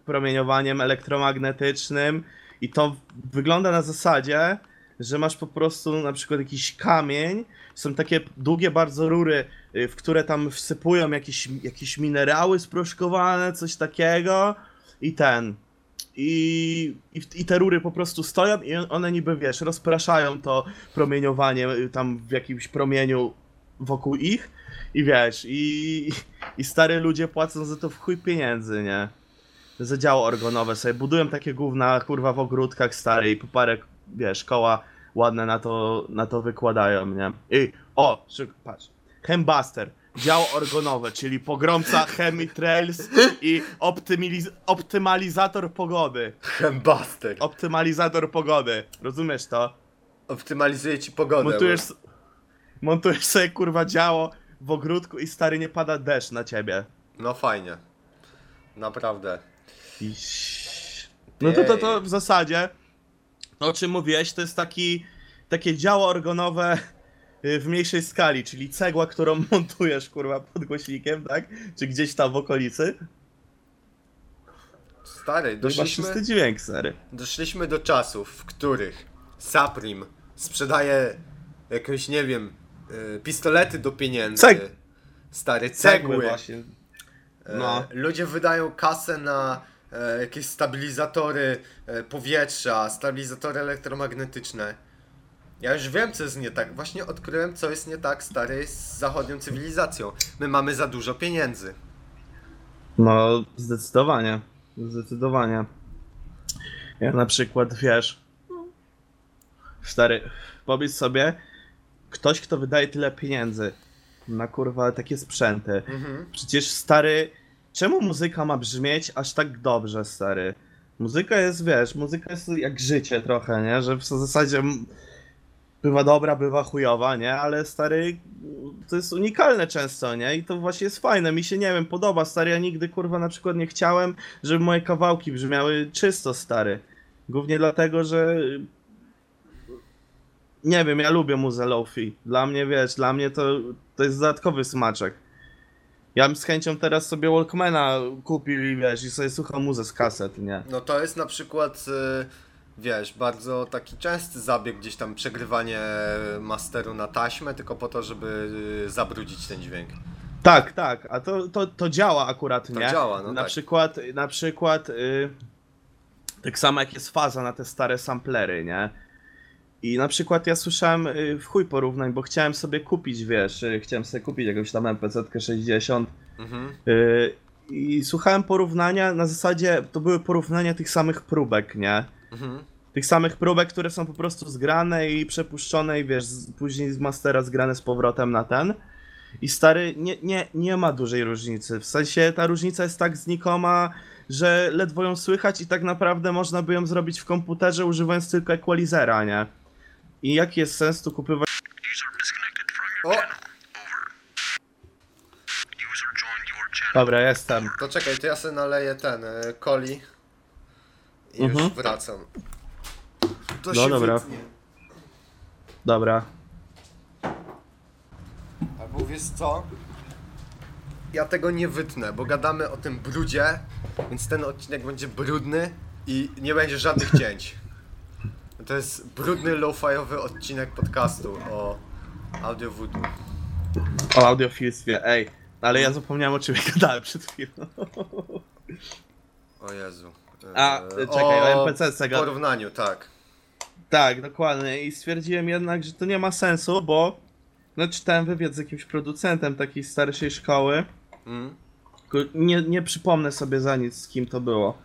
promieniowaniem elektromagnetycznym i to wygląda na zasadzie, że masz po prostu na przykład jakiś kamień, są takie długie bardzo rury, y, w które tam wsypują jakieś, jakieś minerały sproszkowane, coś takiego i ten. I, i, I te rury po prostu stoją i one niby, wiesz, rozpraszają to promieniowanie y, tam w jakimś promieniu wokół ich i wiesz, i, i stary ludzie płacą za to w chuj pieniędzy, nie? Za działo organowe sobie budują takie gówna, kurwa, w ogródkach stary i po parę, wiesz, koła ładne na to, na to wykładają, nie? I, o, szyk- patrz, Chembuster, działo organowe, czyli pogromca chemitrails i optymiz- optymalizator pogody. Chembuster. Optymalizator pogody, rozumiesz to? Optymalizuje ci pogodę. Montujesz, montujesz sobie kurwa działo w ogródku i stary nie pada deszcz na ciebie. No fajnie. Naprawdę. No to, to, to w zasadzie, o czym mówiłeś, to jest taki, takie działo organowe y, w mniejszej skali, czyli cegła, którą *laughs* montujesz kurwa pod głośnikiem, tak? Czy gdzieś tam w okolicy. Stary, doszliśmy, czysty dźwięk, stary. doszliśmy do czasów, w których Saprim sprzedaje jakieś, nie wiem, y, pistolety do pieniędzy. Ceg- Stary, cegły. właśnie. E, No. Ludzie wydają kasę na jakieś stabilizatory e, powietrza, stabilizatory elektromagnetyczne. Ja już wiem, co jest nie tak. Właśnie odkryłem, co jest nie tak, stary, z zachodnią cywilizacją. My mamy za dużo pieniędzy. No, zdecydowanie. Zdecydowanie. Ja na przykład, wiesz. Stary, powiedz sobie, ktoś, kto wydaje tyle pieniędzy na kurwa takie sprzęty. Mhm. Przecież stary, czemu muzyka ma brzmieć aż tak dobrze, stary? Muzyka jest, wiesz, muzyka jest jak życie trochę, nie? Że w zasadzie bywa dobra, bywa chujowa, nie? Ale stary, to jest unikalne często, nie? I to właśnie jest fajne, mi się, nie wiem, podoba, stary, ja nigdy, kurwa, na przykład nie chciałem, żeby moje kawałki brzmiały czysto, stary. Głównie dlatego, że nie wiem, ja lubię muzę lofi. Dla mnie, wiesz, dla mnie to, to jest dodatkowy smaczek. Ja bym z chęcią teraz sobie Walkmana kupił i wiesz, i sobie słuchał muzę z kaset, nie? No to jest na przykład, y, wiesz, bardzo taki częsty zabieg, gdzieś tam przegrywanie masteru na taśmę, tylko po to, żeby y, zabrudzić ten dźwięk. Tak, tak, a to, to, to działa akurat, To nie? działa, no na tak. przykład, na przykład, y, tak samo jak jest faza na te stare samplery, nie? I na przykład ja słyszałem y, w chuj porównań, bo chciałem sobie kupić, wiesz, y, chciałem sobie kupić jakąś tam MPC 60 Mhm. y, i słuchałem porównania na zasadzie, to były porównania tych samych próbek, nie? Mhm. tych samych próbek, które są po prostu zgrane i przepuszczone i wiesz, z, później z mastera zgrane z powrotem na ten. I stary, nie, nie, nie ma dużej różnicy. W sensie ta różnica jest tak znikoma, że ledwo ją słychać i tak naprawdę można by ją zrobić w komputerze używając tylko equalizera, nie? I jaki jest sens tu kupywać O. Dobra, jestem. to czekaj, to ja sobie naleję ten, y, coli i Mhm. już wracam. To No się dobra. wytnie. Dobra. Albo wiesz co? Ja tego nie wytnę, bo gadamy o tym brudzie, więc ten odcinek będzie brudny i nie będzie żadnych *laughs* cięć. To jest brudny, low-fiowy odcinek podcastu o Audio Voodoo. O audiofilstwie, ej. Ale ja zapomniałem o czym ja gadałem przed chwilą. O Jezu. A, Eee, czekaj, o NPC W Sega. porównaniu, tak. Tak, dokładnie. I stwierdziłem jednak, że to nie ma sensu, bo no, czytałem wywiad z jakimś producentem takiej starszej szkoły Mm. Nie, nie przypomnę sobie za nic, z kim to było.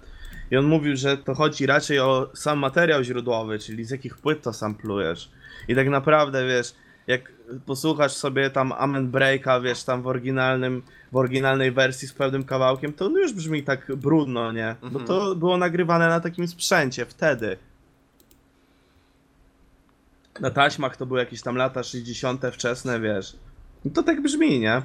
I on mówił, że to chodzi raczej o sam materiał źródłowy, czyli z jakich płyt to samplujesz. I tak naprawdę, wiesz, jak posłuchasz sobie tam Amen Breaka, wiesz, tam w oryginalnym, w oryginalnej wersji z pewnym kawałkiem, to on już brzmi tak brudno, nie? Bo Mhm. to było nagrywane na takim sprzęcie wtedy. Na taśmach to były jakieś tam lata 60. wczesne, wiesz. I to tak brzmi, nie?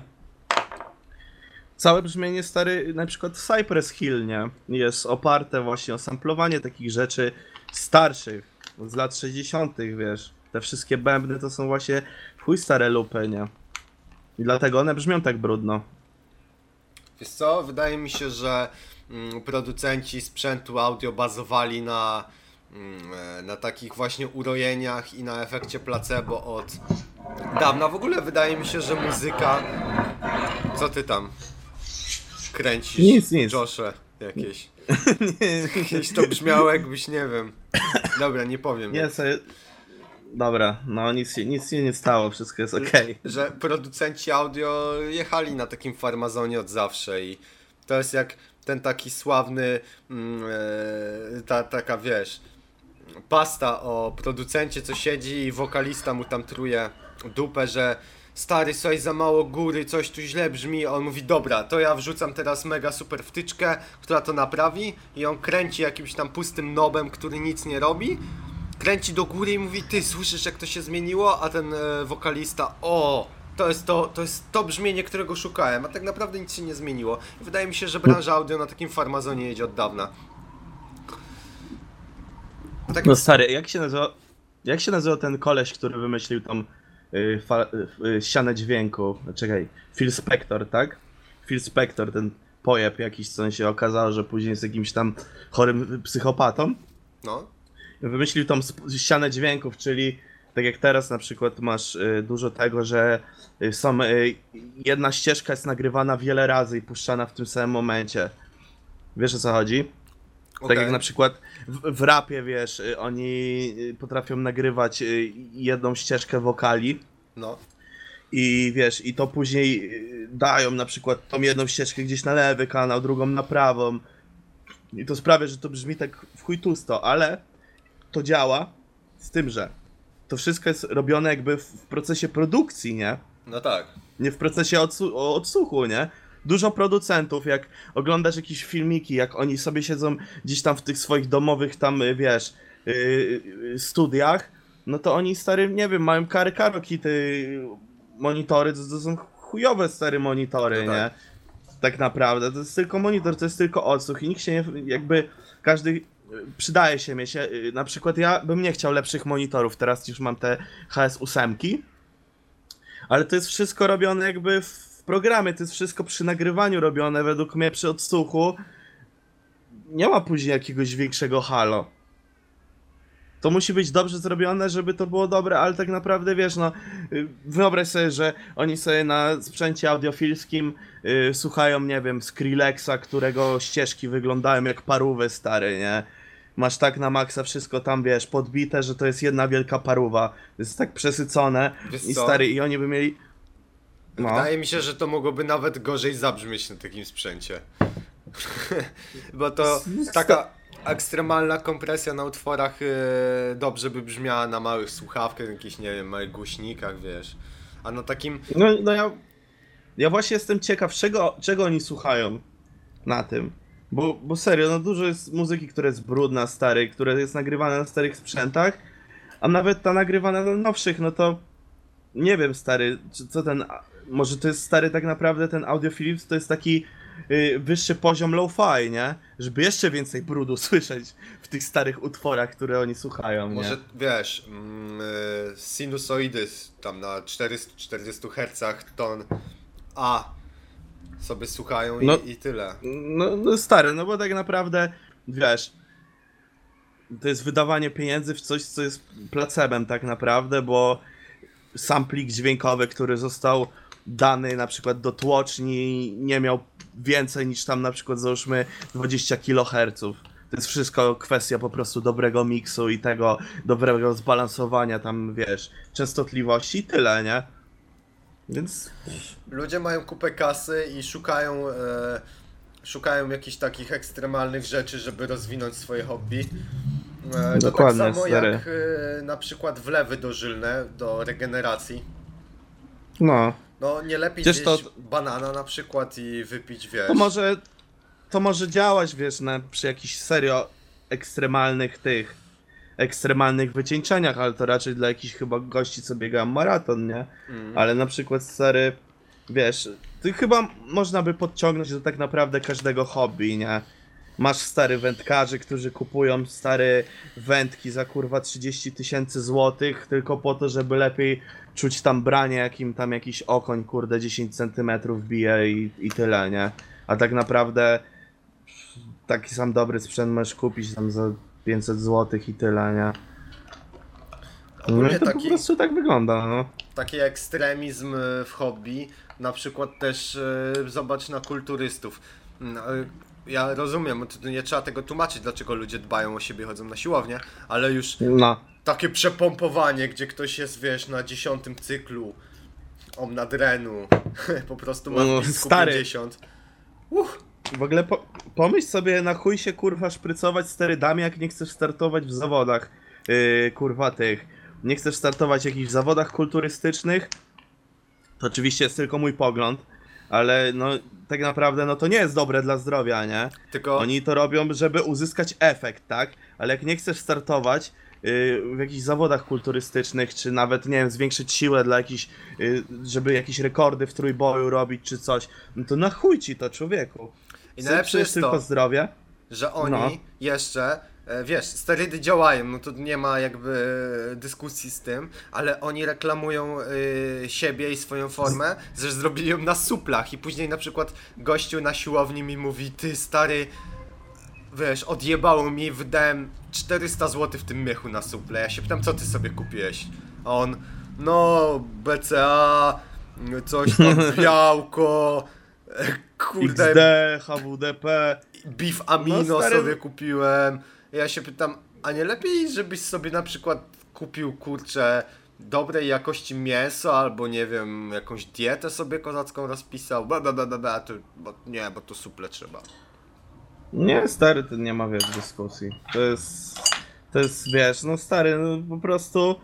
Całe brzmienie stary, na przykład Cypress Hill, nie? Jest oparte właśnie o samplowanie takich rzeczy starszych, z lat 60., wiesz. Te wszystkie bębny to są właśnie chuj stare lupy, nie? I dlatego one brzmią tak brudno. Wiesz co, wydaje mi się, że mm, producenci sprzętu audio bazowali na, mm, e, na takich właśnie urojeniach i na efekcie placebo od dawna. W ogóle wydaje mi się, że muzyka... Co ty tam kręcisz? Nic, nic. Josze jakieś. *laughs* Jakieś to brzmiało jakbyś, nie wiem. Dobra, nie powiem. Nie, sobie... Dobra, no nic, się- nic się nie stało, wszystko jest okej. że producenci audio jechali na takim farmazonie od zawsze i to jest jak ten taki sławny, e, ta, taka wiesz, pasta o producencie, co siedzi i wokalista mu tam truje dupę, że stary, coś za mało góry, coś tu źle brzmi, on mówi, dobra, to ja wrzucam teraz mega super wtyczkę, która to naprawi i on kręci jakimś tam pustym nobem, który nic nie robi, kręci do góry i mówi, ty słyszysz jak to się zmieniło, a ten e, wokalista, o, to jest to, to jest to brzmienie, którego szukałem, a tak naprawdę nic się nie zmieniło. I wydaje mi się, że branża audio na takim farmazonie jedzie od dawna. Tak, No stary, jak się nazywa... Jak się nazywa ten koleś, który wymyślił tą y, fa, y, y, dźwięku? Czekaj, Phil Spector, tak? Phil Spector, ten pojeb jakiś, co się okazało, że później jest jakimś tam chorym psychopatą. no, Wymyślił tą ścianę dźwięków, czyli tak jak teraz na przykład masz y, dużo tego, że y, są, y, jedna ścieżka jest nagrywana wiele razy i puszczana w tym samym momencie. Wiesz o co chodzi? Okej. Tak jak na przykład w, w rapie, wiesz, y, oni y, potrafią nagrywać y, jedną ścieżkę wokali no. i wiesz, i to później dają na przykład tą jedną ścieżkę gdzieś na lewy kanał, drugą na prawą. I to sprawia, że to brzmi tak w chuj tłusto, ale to działa z tym, że to wszystko jest robione jakby w, w procesie produkcji, nie? No tak. Nie w procesie odsłuchu, nie? Dużo producentów, jak oglądasz jakieś filmiki, jak oni sobie siedzą gdzieś tam w tych swoich domowych tam, y, wiesz, yy, studiach, no to oni, stary, nie wiem, mają kary karokity, monitory, to, to są chujowe, stare monitory, No nie? tak. Tak naprawdę, to jest tylko monitor, to jest tylko odsłuch i nikt się nie, jakby, każdy, y, przydaje się mieć, y, na przykład ja bym nie chciał lepszych monitorów, teraz już mam te HS8, ale to jest wszystko robione jakby w programie, to jest wszystko przy nagrywaniu robione, według mnie przy odsłuchu. Nie ma później jakiegoś większego halo. To musi być dobrze zrobione, żeby to było dobre, ale tak naprawdę wiesz, no wyobraź sobie, że oni sobie na sprzęcie audiofilskim y, słuchają, nie wiem, Skrillexa, którego ścieżki wyglądają jak parówy stary, nie? Masz tak na maksa wszystko tam, wiesz, podbite, że to jest jedna wielka paruwa. Jest tak przesycone Wiesz i co? stary, i oni by mieli... No. Wydaje mi się, że to mogłoby nawet gorzej zabrzmieć na takim sprzęcie. *laughs* Bo to taka ekstremalna kompresja na utworach yy, dobrze by brzmiała na małych słuchawkach, jakichś, nie wiem, małych głośnikach, wiesz. A na takim, No, no ja, ja właśnie jestem ciekaw, czego, czego oni słuchają na tym. Bo, bo serio, no dużo jest muzyki, która jest brudna, stary, która jest nagrywana na starych sprzętach, a nawet ta nagrywana na nowszych, no to nie wiem, stary, czy, co ten, może to jest stary tak naprawdę ten Audio Philips, to jest taki y, wyższy poziom lo-fi, nie? Żeby jeszcze więcej brudu *laughs* słyszeć w tych starych utworach, które oni słuchają, nie? może wiesz, mm, yy, sinusoidy tam na 440 Hz ton A sobie słuchają i, No. i tyle. No, no stary, no bo tak naprawdę, wiesz, to jest wydawanie pieniędzy w coś, co jest placebem tak naprawdę, bo sam plik dźwiękowy, który został dany na przykład do tłoczni, nie miał więcej niż tam na przykład załóżmy 20 kHz. To jest wszystko kwestia po prostu dobrego miksu i tego dobrego zbalansowania tam, wiesz, częstotliwości i tyle, nie? Więc Ludzie mają kupę kasy i szukają, e, szukają jakichś takich ekstremalnych rzeczy, żeby rozwinąć swoje hobby. E, to Dokładnie, tak samo stary. jak e, na przykład wlewy dożylne do regeneracji. no, No nie lepiej Przecież zjeść to- banana na przykład i wypić, wiesz. to może, to może działać, wiesz, na, przy jakichś serio ekstremalnych tych, ekstremalnych wycieńczeniach, ale to raczej dla jakichś chyba gości, co biegają maraton, nie? Mm. Ale na przykład stary, wiesz, ty chyba można by podciągnąć do tak naprawdę każdego hobby, nie? Masz stary wędkarzy, którzy kupują stare wędki za kurwa 30 tysięcy złotych tylko po to, żeby lepiej czuć tam branie, jakim tam jakiś okoń kurde 10 centymetrów bije i, i tyle, nie? A tak naprawdę taki sam dobry sprzęt możesz kupić tam za 500 złotych i tyle, nie? No Ogólnie to po taki, prostu tak wygląda, no. taki ekstremizm e, w hobby, na przykład też e, zobacz na kulturystów. No, e, Ja rozumiem, nie trzeba tego tłumaczyć, dlaczego ludzie dbają o siebie, chodzą na siłownię, ale już No. takie przepompowanie, gdzie ktoś jest, wiesz, na dziesiątym cyklu omnadrenu, *laughs* po prostu ma No, stary. 50. Uff, W ogóle po, pomyśl sobie na chuj się kurwa szprycować sterydami, jak nie chcesz startować w zawodach yy, kurwa tych. Nie chcesz startować w jakichś zawodach kulturystycznych. To oczywiście jest tylko mój pogląd, ale no tak naprawdę no to nie jest dobre dla zdrowia, nie? tylko Oni to robią, żeby uzyskać efekt, tak? Ale jak nie chcesz startować yy, w jakichś zawodach kulturystycznych, czy nawet, nie wiem, zwiększyć siłę dla jakichś, yy, żeby jakieś rekordy w trójboju robić, czy coś, no to na chuj ci to, człowieku. I najlepsze jest tylko to, zdrowie. że oni No. jeszcze, wiesz, sterydy działają, no to nie ma jakby e, dyskusji z tym, ale oni reklamują e, siebie i swoją formę, że zrobili ją na suplach i później na przykład gościu na siłowni mi mówi, ty stary, wiesz, odjebało mi, wydałem 400 zł w tym miechu na suple, ja się pytam, co ty sobie kupiłeś? A on, no, BCA, coś tam, *laughs* białko, e, kurde, XD, HWDP. Beef Amino No, stary- sobie kupiłem. Ja się pytam, a nie lepiej, żebyś sobie na przykład kupił kurczę dobrej jakości mięso, albo nie wiem, jakąś dietę sobie kozacką rozpisał, bla bla bla bla, to, bo, nie, bo to suple trzeba. Nie, stary, to nie ma, wiesz, dyskusji. To jest, to jest, wiesz, no stary, no po prostu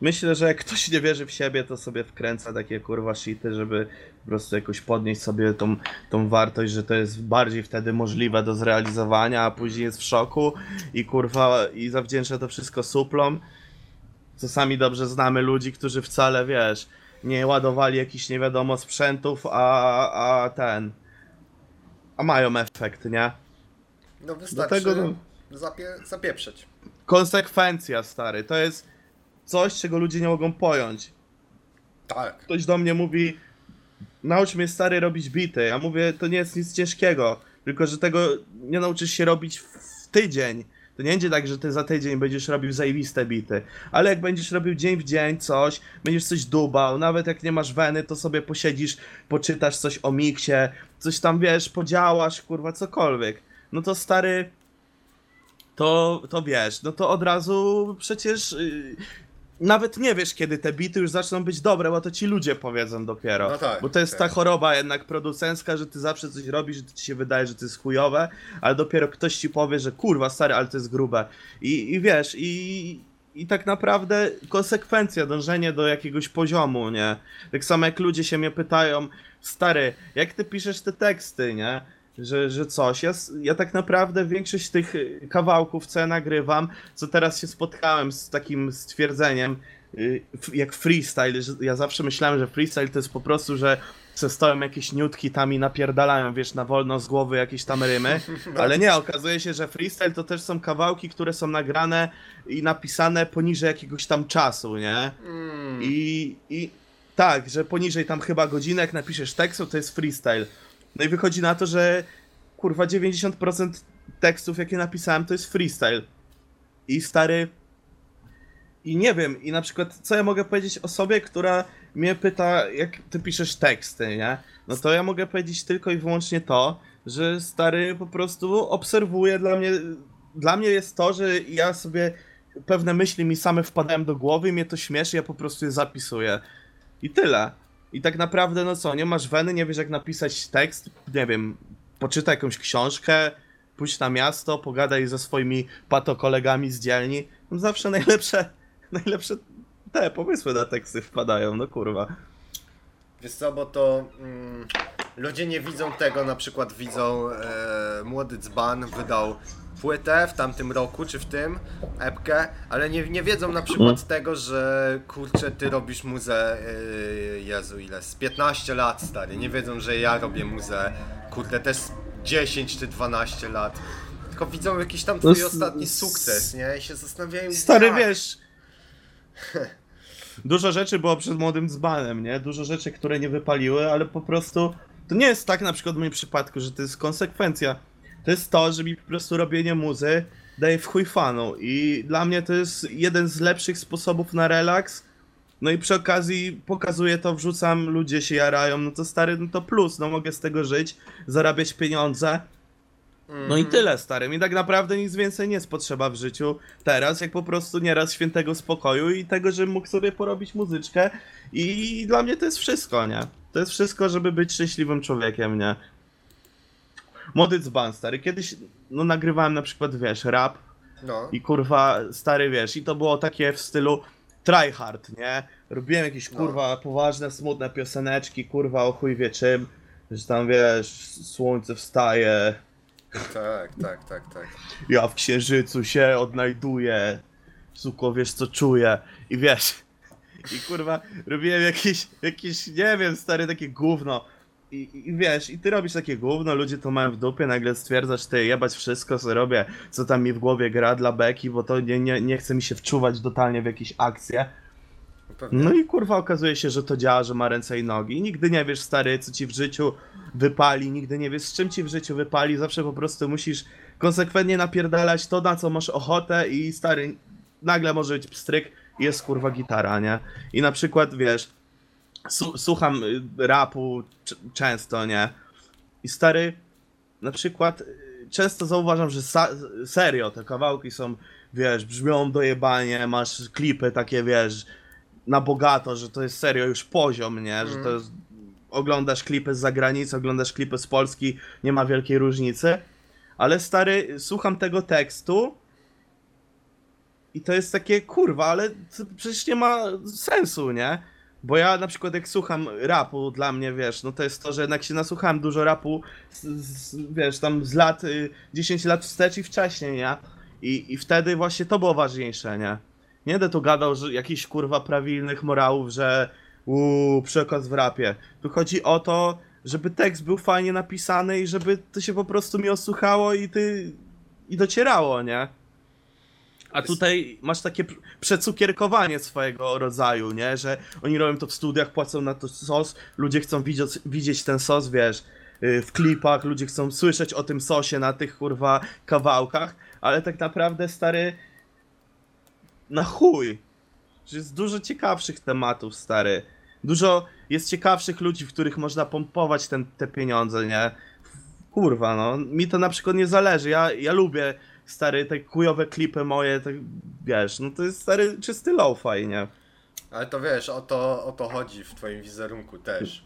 myślę, że jak ktoś nie wierzy w siebie, to sobie wkręca takie kurwa shity, żeby po prostu jakoś podnieść sobie tą, tą wartość, że to jest bardziej wtedy możliwe do zrealizowania, a później jest w szoku i kurwa, i zawdzięcza to wszystko suplom. Co sami dobrze znamy ludzi, którzy wcale, wiesz, nie ładowali jakichś nie wiadomo sprzętów, a, a ten, a mają efekt, nie? No wystarczy tego, no- zapie, zapieprzeć. konsekwencja, stary. To jest coś, czego ludzie nie mogą pojąć. Tak. Ktoś do mnie mówi, naucz mnie, stary, robić bity. Ja mówię, to nie jest nic ciężkiego, tylko że tego nie nauczysz się robić w tydzień. To nie będzie tak, że ty za tydzień będziesz robił zajebiste bity, ale jak będziesz robił dzień w dzień coś, będziesz coś dubał, nawet jak nie masz weny, to sobie posiedzisz, poczytasz coś o miksie, coś tam, wiesz, podziałasz, kurwa, cokolwiek. No to stary, to, to wiesz, no to od razu przecież yy, nawet nie wiesz, kiedy te bity już zaczną być dobre, bo to ci ludzie powiedzą dopiero. No tak, bo to jest tak. ta choroba jednak producencka, że ty zawsze coś robisz, że ci się wydaje, że to jest chujowe, ale dopiero ktoś ci powie, że kurwa stary, ale to jest grube. I, i wiesz, i, i tak naprawdę konsekwencja, dążenie do jakiegoś poziomu, nie? Tak samo jak ludzie się mnie pytają, stary, jak ty piszesz te teksty, nie? Że, że coś. Ja, ja tak naprawdę większość tych y, kawałków, co ja nagrywam, co teraz się spotkałem z takim stwierdzeniem, y, jak freestyle, że ja zawsze myślałem, że freestyle to jest po prostu, że se stoją jakieś niutki tam i napierdalają, wiesz, na wolno z głowy jakieś tam rymy, *laughs* ale nie, okazuje się, że freestyle to też są kawałki, które są nagrane i napisane poniżej jakiegoś tam czasu, nie? Mm. I, I tak, że poniżej tam chyba godzinek napiszesz tekstu, to jest freestyle. No i wychodzi na to, że kurwa 90% tekstów, jakie napisałem, to jest freestyle. I stary. I nie wiem, i na przykład, co ja mogę powiedzieć osobie, która mnie pyta, jak ty piszesz teksty, nie? No to ja mogę powiedzieć tylko i wyłącznie to, że stary po prostu obserwuje dla mnie. Dla mnie jest to, że ja sobie pewne myśli mi same wpadają do głowy mnie to śmieszy, ja po prostu je zapisuję. I tyle. I tak naprawdę, no co, nie masz weny, nie wiesz jak napisać tekst, nie wiem, poczytaj jakąś książkę, pójdź na miasto, pogadaj ze swoimi patokolegami z dzielni. No zawsze najlepsze, *laughs* najlepsze te pomysły na teksty wpadają, no kurwa. Wiesz co, bo to mm, ludzie nie widzą tego, na przykład widzą e, młody dzban wydał płytę w tamtym roku, czy w tym, epkę, ale nie, nie wiedzą na przykład tego, że kurczę, ty robisz muzę, e, Jezu ile, z 15 lat stary, nie wiedzą, że ja robię muzę, kurde, też z 10 czy 12 lat. Tylko widzą jakiś tam twój No ostatni sukces, nie? I się zastanawiają, Stary, jak? wiesz. *laughs* Dużo rzeczy było przed młodym dzbanem, nie? Dużo rzeczy, które nie wypaliły, ale po prostu to nie jest tak na przykład w moim przypadku, że to jest konsekwencja. To jest to, że mi po prostu robienie muzy daje w chuj fanu i dla mnie to jest jeden z lepszych sposobów na relaks. No i przy okazji pokazuję to, wrzucam, ludzie się jarają, no to stary, no to plus, no mogę z tego żyć, zarabiać pieniądze. No i tyle, stary. Mi tak naprawdę nic więcej nie jest potrzeba w życiu teraz, jak po prostu nieraz świętego spokoju i tego, żebym mógł sobie porobić muzyczkę. I dla mnie to jest wszystko, nie? To jest wszystko, żeby być szczęśliwym człowiekiem, nie? Młody dzban, stary. Kiedyś, no nagrywałem na przykład, wiesz, rap No. i kurwa, stary, wiesz, i to było takie w stylu tryhard, nie? Robiłem jakieś, No. kurwa, poważne, smutne pioseneczki, kurwa, o chuj wie czym. Że tam, wiesz, słońce wstaje, Tak, tak, tak, tak. ja w księżycu się odnajduję, suko, wiesz co czuję i wiesz, i kurwa, robiłem jakieś, jakieś, nie wiem, stary, takie gówno i, i- wiesz, i ty robisz takie gówno, ludzie to mają w dupie, nagle stwierdzasz, ty, jebać wszystko, co robię, co tam mi w głowie gra dla beki, bo to nie, nie, nie chce mi się wczuwać totalnie w jakieś akcje, no i kurwa okazuje się, że to działa, że ma ręce i nogi. I nigdy nie wiesz, stary, co ci w życiu wypali, nigdy nie wiesz, z czym ci w życiu wypali. Zawsze po prostu musisz konsekwentnie napierdalać to, na co masz ochotę i stary, nagle może być pstryk i jest kurwa gitara, nie? I na przykład, wiesz, słucham y, rapu często, nie? I stary, na przykład y, często zauważam, że serio te kawałki są, wiesz, brzmią dojebanie, masz klipy takie, wiesz, na bogato, że to jest serio już poziom, nie? Że to jest, oglądasz klipy z zagranicy, oglądasz klipy z Polski, nie ma wielkiej różnicy. Ale stary, słucham tego tekstu i to jest takie, kurwa, ale to przecież nie ma sensu, nie? Bo ja na przykład jak słucham rapu, dla mnie, wiesz, no to jest to, że jednak się nasłuchałem dużo rapu, z, z, wiesz, tam z lat, y, 10 lat wstecz i wcześniej, nie? I, I wtedy właśnie to było ważniejsze, nie? Nie będę tu gadał, że jakichś kurwa prawilnych morałów, że uuu, przekaz w rapie. Tu chodzi o to, żeby tekst był fajnie napisany i żeby to się po prostu mi osłuchało i ty... i docierało, nie? A tutaj masz takie pr- przecukierkowanie swojego rodzaju, nie? Że oni robią to w studiach, płacą na to sos, ludzie chcą widzieć, widzieć ten sos, wiesz, y, w klipach, ludzie chcą słyszeć o tym sosie na tych kurwa kawałkach, ale tak naprawdę stary na chuj. Że jest dużo ciekawszych tematów, stary. Dużo jest ciekawszych ludzi, w których można pompować ten, te pieniądze, nie? Kurwa, no. Mi to na przykład nie zależy. Ja, ja lubię, stary, te kujowe klipy moje, tak, wiesz, no to jest, stary, czysty lo-fi, nie? Ale to wiesz, o to, o to chodzi w twoim wizerunku też.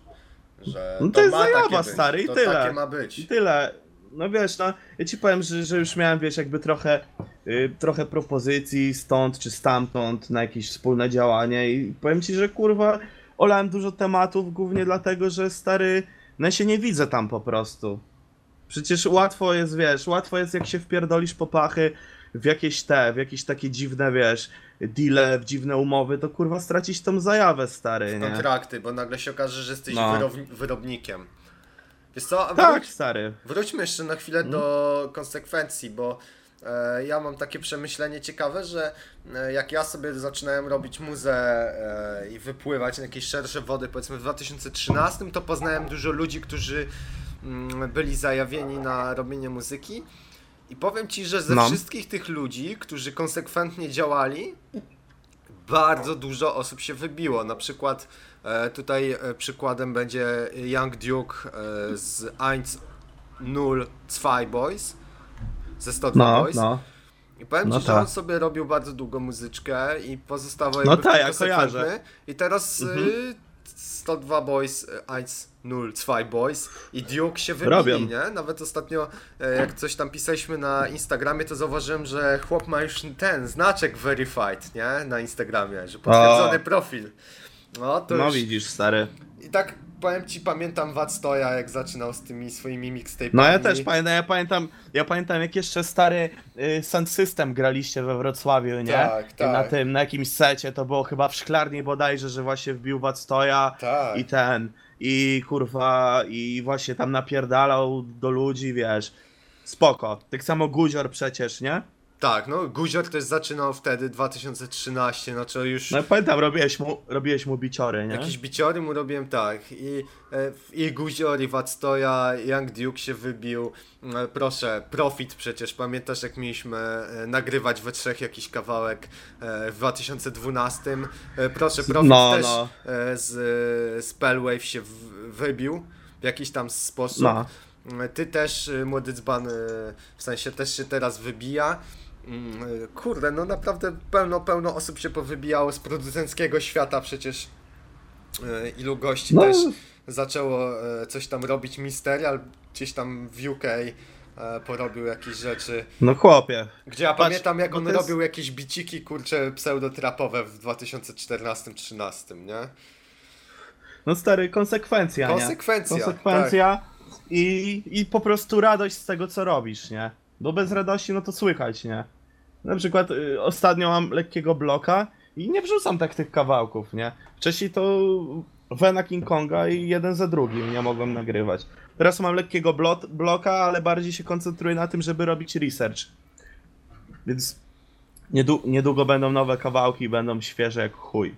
Że No to jest ma takie zajawa, być, stary, i to tyle. takie ma być. I tyle. No wiesz, no, ja ci powiem, że, że już miałem, wiesz, jakby trochę, y, trochę propozycji stąd czy stamtąd na jakieś wspólne działanie i powiem ci, że kurwa, olałem dużo tematów głównie dlatego, że stary, no ja się nie widzę tam po prostu. Przecież łatwo jest, wiesz, łatwo jest jak się wpierdolisz po pachy w jakieś te, w jakieś takie dziwne, wiesz, deale, w dziwne umowy, to kurwa stracić tą zajawę, stary, nie? Kontrakty, bo nagle się okaże, że jesteś No. wyrowni- wyrobnikiem. Wiesz co, Tak, wróć, stary. wróćmy jeszcze na chwilę Mhm. do konsekwencji, bo e, ja mam takie przemyślenie ciekawe, że e, jak ja sobie zaczynałem robić muzę e, i wypływać na jakieś szersze wody, powiedzmy w 2013, to poznałem dużo ludzi, którzy byli zajawieni na robienie muzyki. I powiem ci, że ze No. wszystkich tych ludzi, którzy konsekwentnie działali, bardzo dużo osób się wybiło. Na przykład e, tutaj e, przykładem będzie Young Duke e, z 102 Boys, ze 102 No, Boys. no. I powiem No ci, że tak. on sobie robił bardzo długo muzyczkę i pozostawał No jakby tak, tym ja kojarzę. I teraz Mhm. Y, 102 Boys, e, 102 Boys i Duke się wybili, nie? Nawet ostatnio, e, jak coś tam pisaliśmy na Instagramie, to zauważyłem, że chłop ma już ten znaczek verified, nie? Na Instagramie, że potwierdzony O. profil. No, to No już... widzisz, stary. I tak powiem ci, pamiętam Wad Stoja, jak zaczynał z tymi swoimi mixtape'ami. No ja też pamiętam, ja pamiętam, ja pamiętam jak jeszcze stary y, Sound System graliście we Wrocławiu, nie? Tak, tak. Na tym, na jakimś secie, to było chyba w szklarni bodajże, że właśnie wbił Wactoja Tak. i ten, i kurwa, i właśnie tam napierdalał do ludzi, wiesz. Spoko. Tak samo Guzior przecież, nie? Tak, no Guzior też zaczynał wtedy, 2013, znaczy już... No pamiętam, robiłeś mu, robiłeś mu biciory, nie? Jakieś biciory mu robiłem tak i, e, i Guzior i Wadstoja, Young Duke się wybił, e, proszę, Profit przecież, pamiętasz jak mieliśmy e, nagrywać we trzech jakiś kawałek w 2012, e, proszę, Profit No, też no. z Spellwave się wybił w jakiś tam sposób. No. Ty też, młody dzban, w sensie też się teraz wybija. Mm, e, Kurde, no naprawdę pełno, pełno osób się powybijało z producenckiego świata przecież. E, Ilu gości No. też zaczęło e, coś tam robić. Misterial gdzieś tam w UK porobił jakieś rzeczy. No chłopie. Gdzie ja Patrz, pamiętam jak on jest- robił jakieś biciki, kurcze, pseudotrapowe w 2014-13, nie? No stary, konsekwencja, nie? Konsekwencja, tak. Konsekwencja i, i po prostu radość z tego, co robisz, nie? Bo bez radości, no to słychać, nie? Na przykład y, ostatnio mam lekkiego bloka i nie wrzucam tak tych kawałków, nie? Wcześniej to Vena King Konga i jeden za drugim nie mogłem nagrywać. Teraz mam lekkiego blot, bloka, ale bardziej się koncentruję na tym, żeby robić research. Więc niedłu- niedługo będą nowe kawałki i będą świeże jak chuj.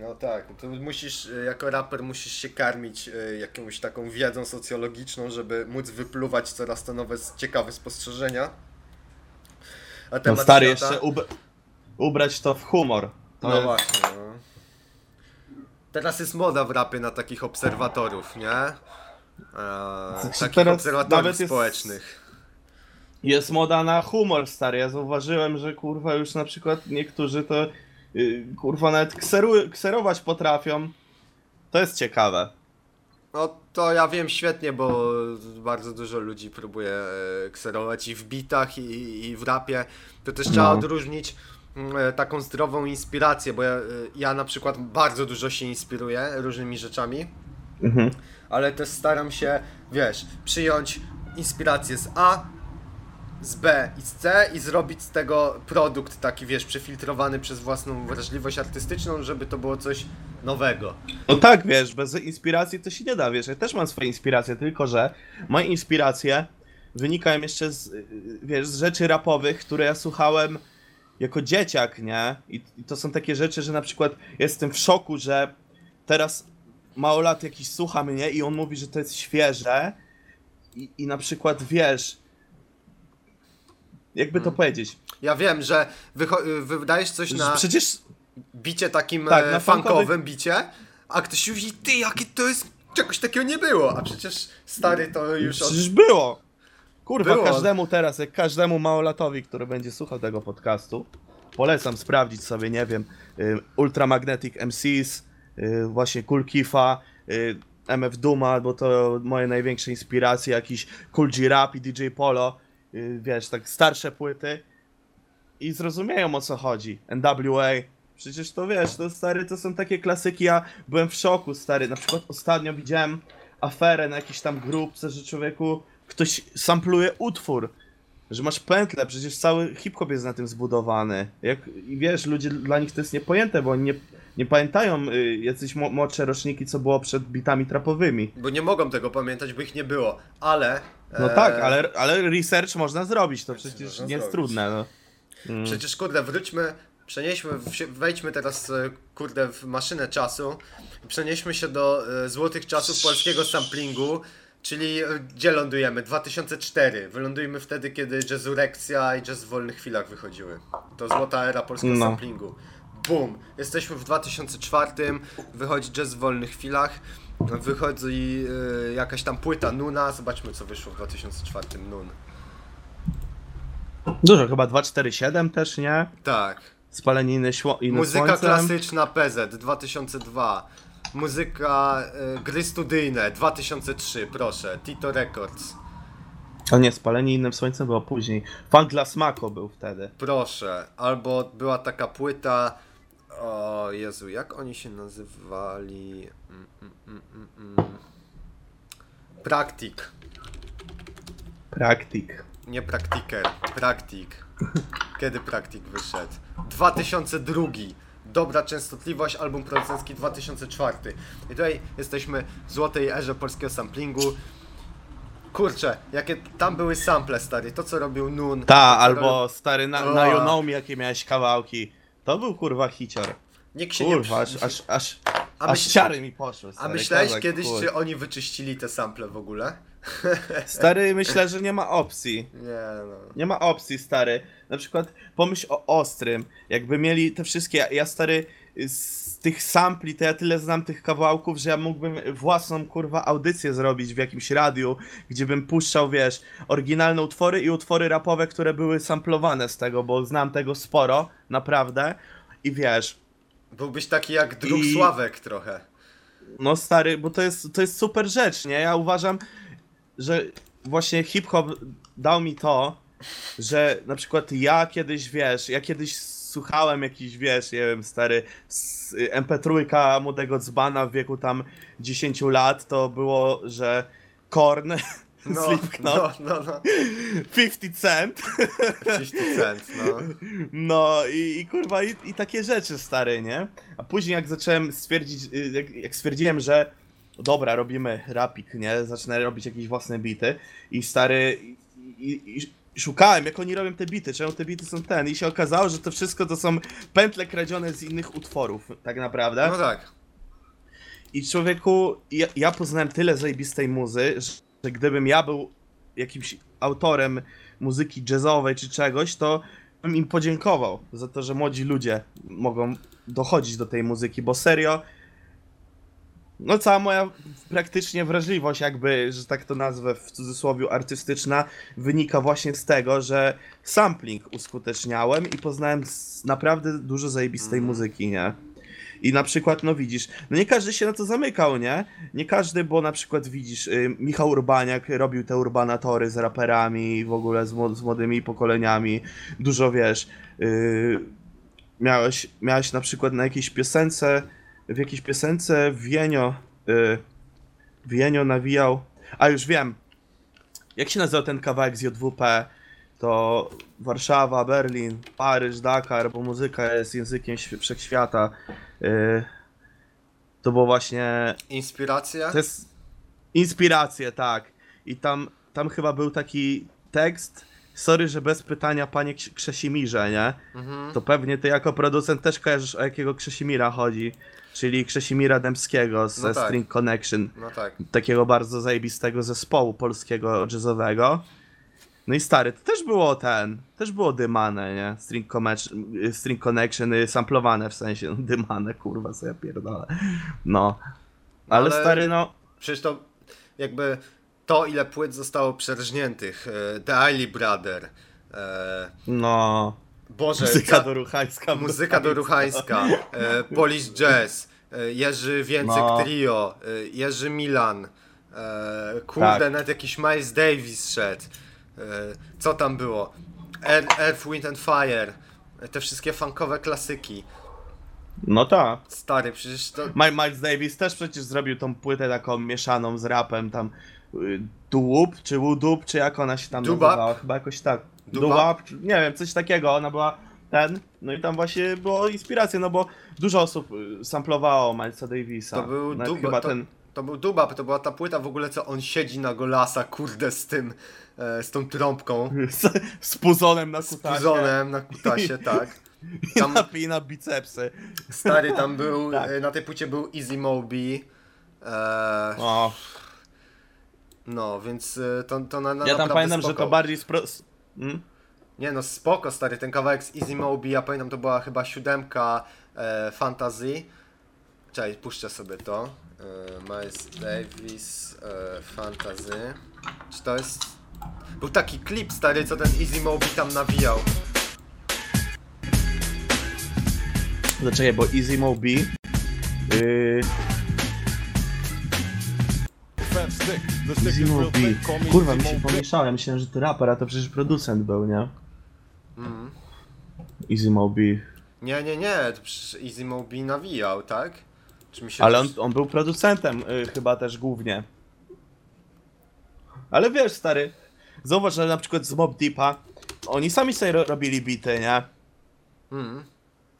No tak, to musisz, e, jako raper musisz się karmić e, jakąś taką wiedzą socjologiczną, żeby móc wypluwać coraz to nowe, ciekawe spostrzeżenia. A No temat stary, świata- jeszcze ub- ubrać to w humor. To No jest- właśnie, no. Teraz jest moda w rapie na takich obserwatorów, nie? E, Znaczy takich teraz obserwatorów nawet jest- społecznych. Jest moda na humor, stary. Ja zauważyłem, że kurwa już na przykład niektórzy to yy, kurwa nawet kseru, kserować potrafią. To jest ciekawe. No to ja wiem świetnie, bo bardzo dużo ludzi próbuje e, kserować i w bitach, i, i w rapie. To też trzeba No. odróżnić mm, e, taką zdrową inspirację, bo ja, e, ja na przykład bardzo dużo się inspiruję różnymi rzeczami, Mhm. ale też staram się, wiesz, przyjąć inspirację z A, z B i z C i zrobić z tego produkt taki, wiesz, przefiltrowany przez własną wrażliwość artystyczną, żeby to było coś nowego. No tak, wiesz, bez inspiracji to się nie da, wiesz. Ja też mam swoje inspiracje, tylko że moje inspiracje wynikają jeszcze z, wiesz, z rzeczy rapowych, które ja słuchałem jako dzieciak, nie? I, I to są takie rzeczy, że na przykład jestem w szoku, że teraz mało lat jakiś słucha mnie i on mówi, że to jest świeże i, i na przykład, wiesz, jakby to powiedzieć, Ja wiem, że wydajesz coś na przecież bicie takim Tak, e, na funkowym bicie, a ktoś mówi, ty, jakie to jest, czegoś takiego nie było, a przecież stary to już od... Przecież było! Kurwa, Było. każdemu teraz, jak każdemu małolatowi, który będzie słuchał tego podcastu, polecam sprawdzić sobie, nie wiem, y, Ultramagnetic MCs, y, właśnie Cool Kifa, y, MF Duma, bo to moje największe inspiracje, jakiś Cool G Rap i DJ Polo, wiesz, tak starsze płyty i zrozumieją o co chodzi. NWA, przecież to wiesz, to stary, to są takie klasyki, ja byłem w szoku, stary, na przykład ostatnio widziałem aferę na jakiejś tam grupce, że człowieku ktoś sampluje utwór, że masz pętlę, przecież cały hip-hop jest na tym zbudowany. Jak, I wiesz, ludzie, dla nich to jest niepojęte, bo oni nie, nie pamiętają y, jacyś młodsze roczniki, co było przed bitami trapowymi. Bo nie mogą tego pamiętać, bo ich nie było, ale... No e, tak, ale, ale research można zrobić, to przecież można nie jest zrobić. trudne. No. Mm. Przecież kurde, wróćmy, przenieśmy, wejdźmy teraz e, kurde w maszynę czasu przenieśmy się do e, złotych czasów polskiego samplingu, czyli e, gdzie lądujemy? 2004. Wylądujemy wtedy, kiedy Jazzurekcja i Jazz w wolnych chwilach wychodziły. To złota era polskiego No. samplingu. Bum! Jesteśmy w 2004, wychodzi Jazz w wolnych chwilach, wychodzi e, jakaś tam płyta Nuna, zobaczmy co wyszło w 2004 Nun. Dużo, chyba 247 też, nie? Tak. Spalenie inne, śło- inne Muzyka słońcem. klasyczna PZ 2002. muzyka, y, gry studyjne, 2003, proszę, Tito Records, O nie, spalenie innym słońcem było później. Funk dla Smako był wtedy. proszę, albo była taka płyta, o Jezu, jak oni się nazywali, mm, mm, mm, mm, mm. Praktik, Praktik. nie Praktiker, Praktik, kiedy Praktik wyszedł? 2002. Dobra częstotliwość, album producencki 2004. I tutaj jesteśmy w złotej erze polskiego samplingu. Kurczę, jakie tam były sample, stary. To co robił Nun. Ta, albo stary na, na O. You Know Me, jakie miałeś kawałki. To był kurwa hicior. robił- Nikt się nie Kurwa, aż, przy- aż, aż, A aż myśl- ciary mi poszły. A Stary, myślałeś kozak, kiedyś, chuj. czy oni wyczyścili te sample w ogóle? *laughs* Stary, myślę, że nie ma opcji. Nie no. Nie ma opcji, stary. Na przykład pomyśl o Ostrym. Jakby mieli te wszystkie. Ja, ja stary, z tych sampli, to ja tyle znam tych kawałków, że ja mógłbym własną kurwa audycję zrobić w jakimś radiu, gdzie bym puszczał, wiesz, oryginalne utwory i utwory rapowe, które były samplowane z tego, bo znam tego sporo, naprawdę. I wiesz, Byłbyś taki jak Druk I- Sławek trochę. no stary, bo to jest, to jest super rzecz, nie? Ja uważam, że właśnie hip-hop dał mi to, że na przykład ja kiedyś, wiesz, ja kiedyś słuchałem jakiś, wiesz, nie wiem, stary, z MP3 młodego dzbana w wieku tam 10 lat, to było, że Korn, *laughs* No, Slipknot, no, no, no. 50 Cent, 50 cent, no. no i, i kurwa, i, i takie rzeczy, stary, nie? A później jak zacząłem stwierdzić, y, jak, jak stwierdziłem, że dobra, robimy rapik, nie? Zacznę robić jakieś własne bity i stary, i, i, i szukałem, jak oni robią te bity, czemu te bity są ten i się okazało, że to wszystko to są pętle kradzione z innych utworów, tak naprawdę. No tak. I człowieku, ja, ja poznałem tyle zajebistej muzy, że, że gdybym ja był jakimś autorem muzyki jazzowej czy czegoś, to bym im podziękował za to, że młodzi ludzie mogą dochodzić do tej muzyki, bo serio, no cała moja praktycznie wrażliwość jakby, że tak to nazwę w cudzysłowie artystyczna, wynika właśnie z tego, że sampling uskuteczniałem i poznałem naprawdę dużo zajebistej Mhm. muzyki, nie? I na przykład, no widzisz, no nie każdy się na to zamykał, nie? Nie każdy, bo na przykład widzisz, y, Michał Urbaniak robił te urbanatory z raperami, w ogóle z, młod- z młodymi pokoleniami, dużo wiesz. Y, miałeś, miałeś na przykład na jakiejś piosence, w jakiejś piosence Wienio, y, Wienio nawijał, a już wiem, jak się nazywał ten kawałek z JWP, to Warszawa, Berlin, Paryż, Dakar, bo muzyka jest językiem świ- wszechświata. Yy, to było właśnie. Inspiracja? To jest inspiracje, tak. I tam, tam chyba był taki tekst. Sorry, że bez pytania, panie Krz- Krzesimirze, nie? Mhm. To pewnie ty jako producent też kojarzysz o jakiego Krzesimira chodzi. Czyli Krzesimira Dębskiego ze No tak. String Connection No tak. takiego bardzo zajebistego zespołu polskiego jazzowego. No i stary, to też było ten, też było dymane, nie? String, Connection- y, string Connection y, samplowane w sensie, no, dymane, kurwa, co ja pierdolę. No. Ale, Ale- stary, no, Przecież to jakby to, ile płyt zostało przerżniętych. e, The Eiley Brother. E, no, Boże, muzyka do ruchańska. muzyka do Ruchańska. *laughs* E, Polish Jazz. E, Jerzy Więcek No. Trio. E, Jerzy Milan. E, kurde, Tak. nawet jakiś Miles Davis szedł. E, co tam było? Air, Earth, Wind and Fire. E, Te wszystkie funkowe klasyki. No tak. Stary, przecież to... Mi- Miles Davis też przecież zrobił tą płytę taką mieszaną z rapem, tam y, Duop, czy Wudup, czy jak ona się tam Dubap? nazywała, chyba jakoś tak. Dubap, czy- nie wiem, coś takiego, ona była ten, no i tam właśnie było inspiracja, no bo dużo osób y, samplowało Milesa Davisa. To był Nawet Dubap, chyba to, ten, to był Dubap, to była ta płyta w ogóle, co on siedzi na golasa, kurde, z tym, e, z tą trąbką, *laughs* z, z puzonem na z kutasie. puzonem na kutasie, *laughs* tak. I Tam, napina bicepsy. stary, tam był, *laughs* Tak. e, na tej płycie był Easy Moby, e, O, no, więc e, to, to na, na ja tam pamiętam, spoko. że to bardziej spro... Hmm? Nie no, spoko, stary, ten kawałek z Easy Moby, ja pamiętam, to była chyba siódemka e, Fantasy. Czekaj, puszczę sobie to. E, Miles Davis, e, Fantasy. Czy to jest... Był taki klip, stary, co ten Easy Moby tam nawijał. Zaczekaj, bo Easy Mobi yy, Zimo B. Kurwa, mi się pomieszało, myślałem, że to raper, a to przecież producent był, nie? Mhm. Easy B. Nie, nie, nie, to przecież Easy Mobi nawijał, tak? Czy mi się Ale on, coś- on był producentem y, chyba też głównie. Ale wiesz, stary, zauważ, że na przykład z Mob Deepa, oni sami sobie ro- robili bity, nie? Mhm.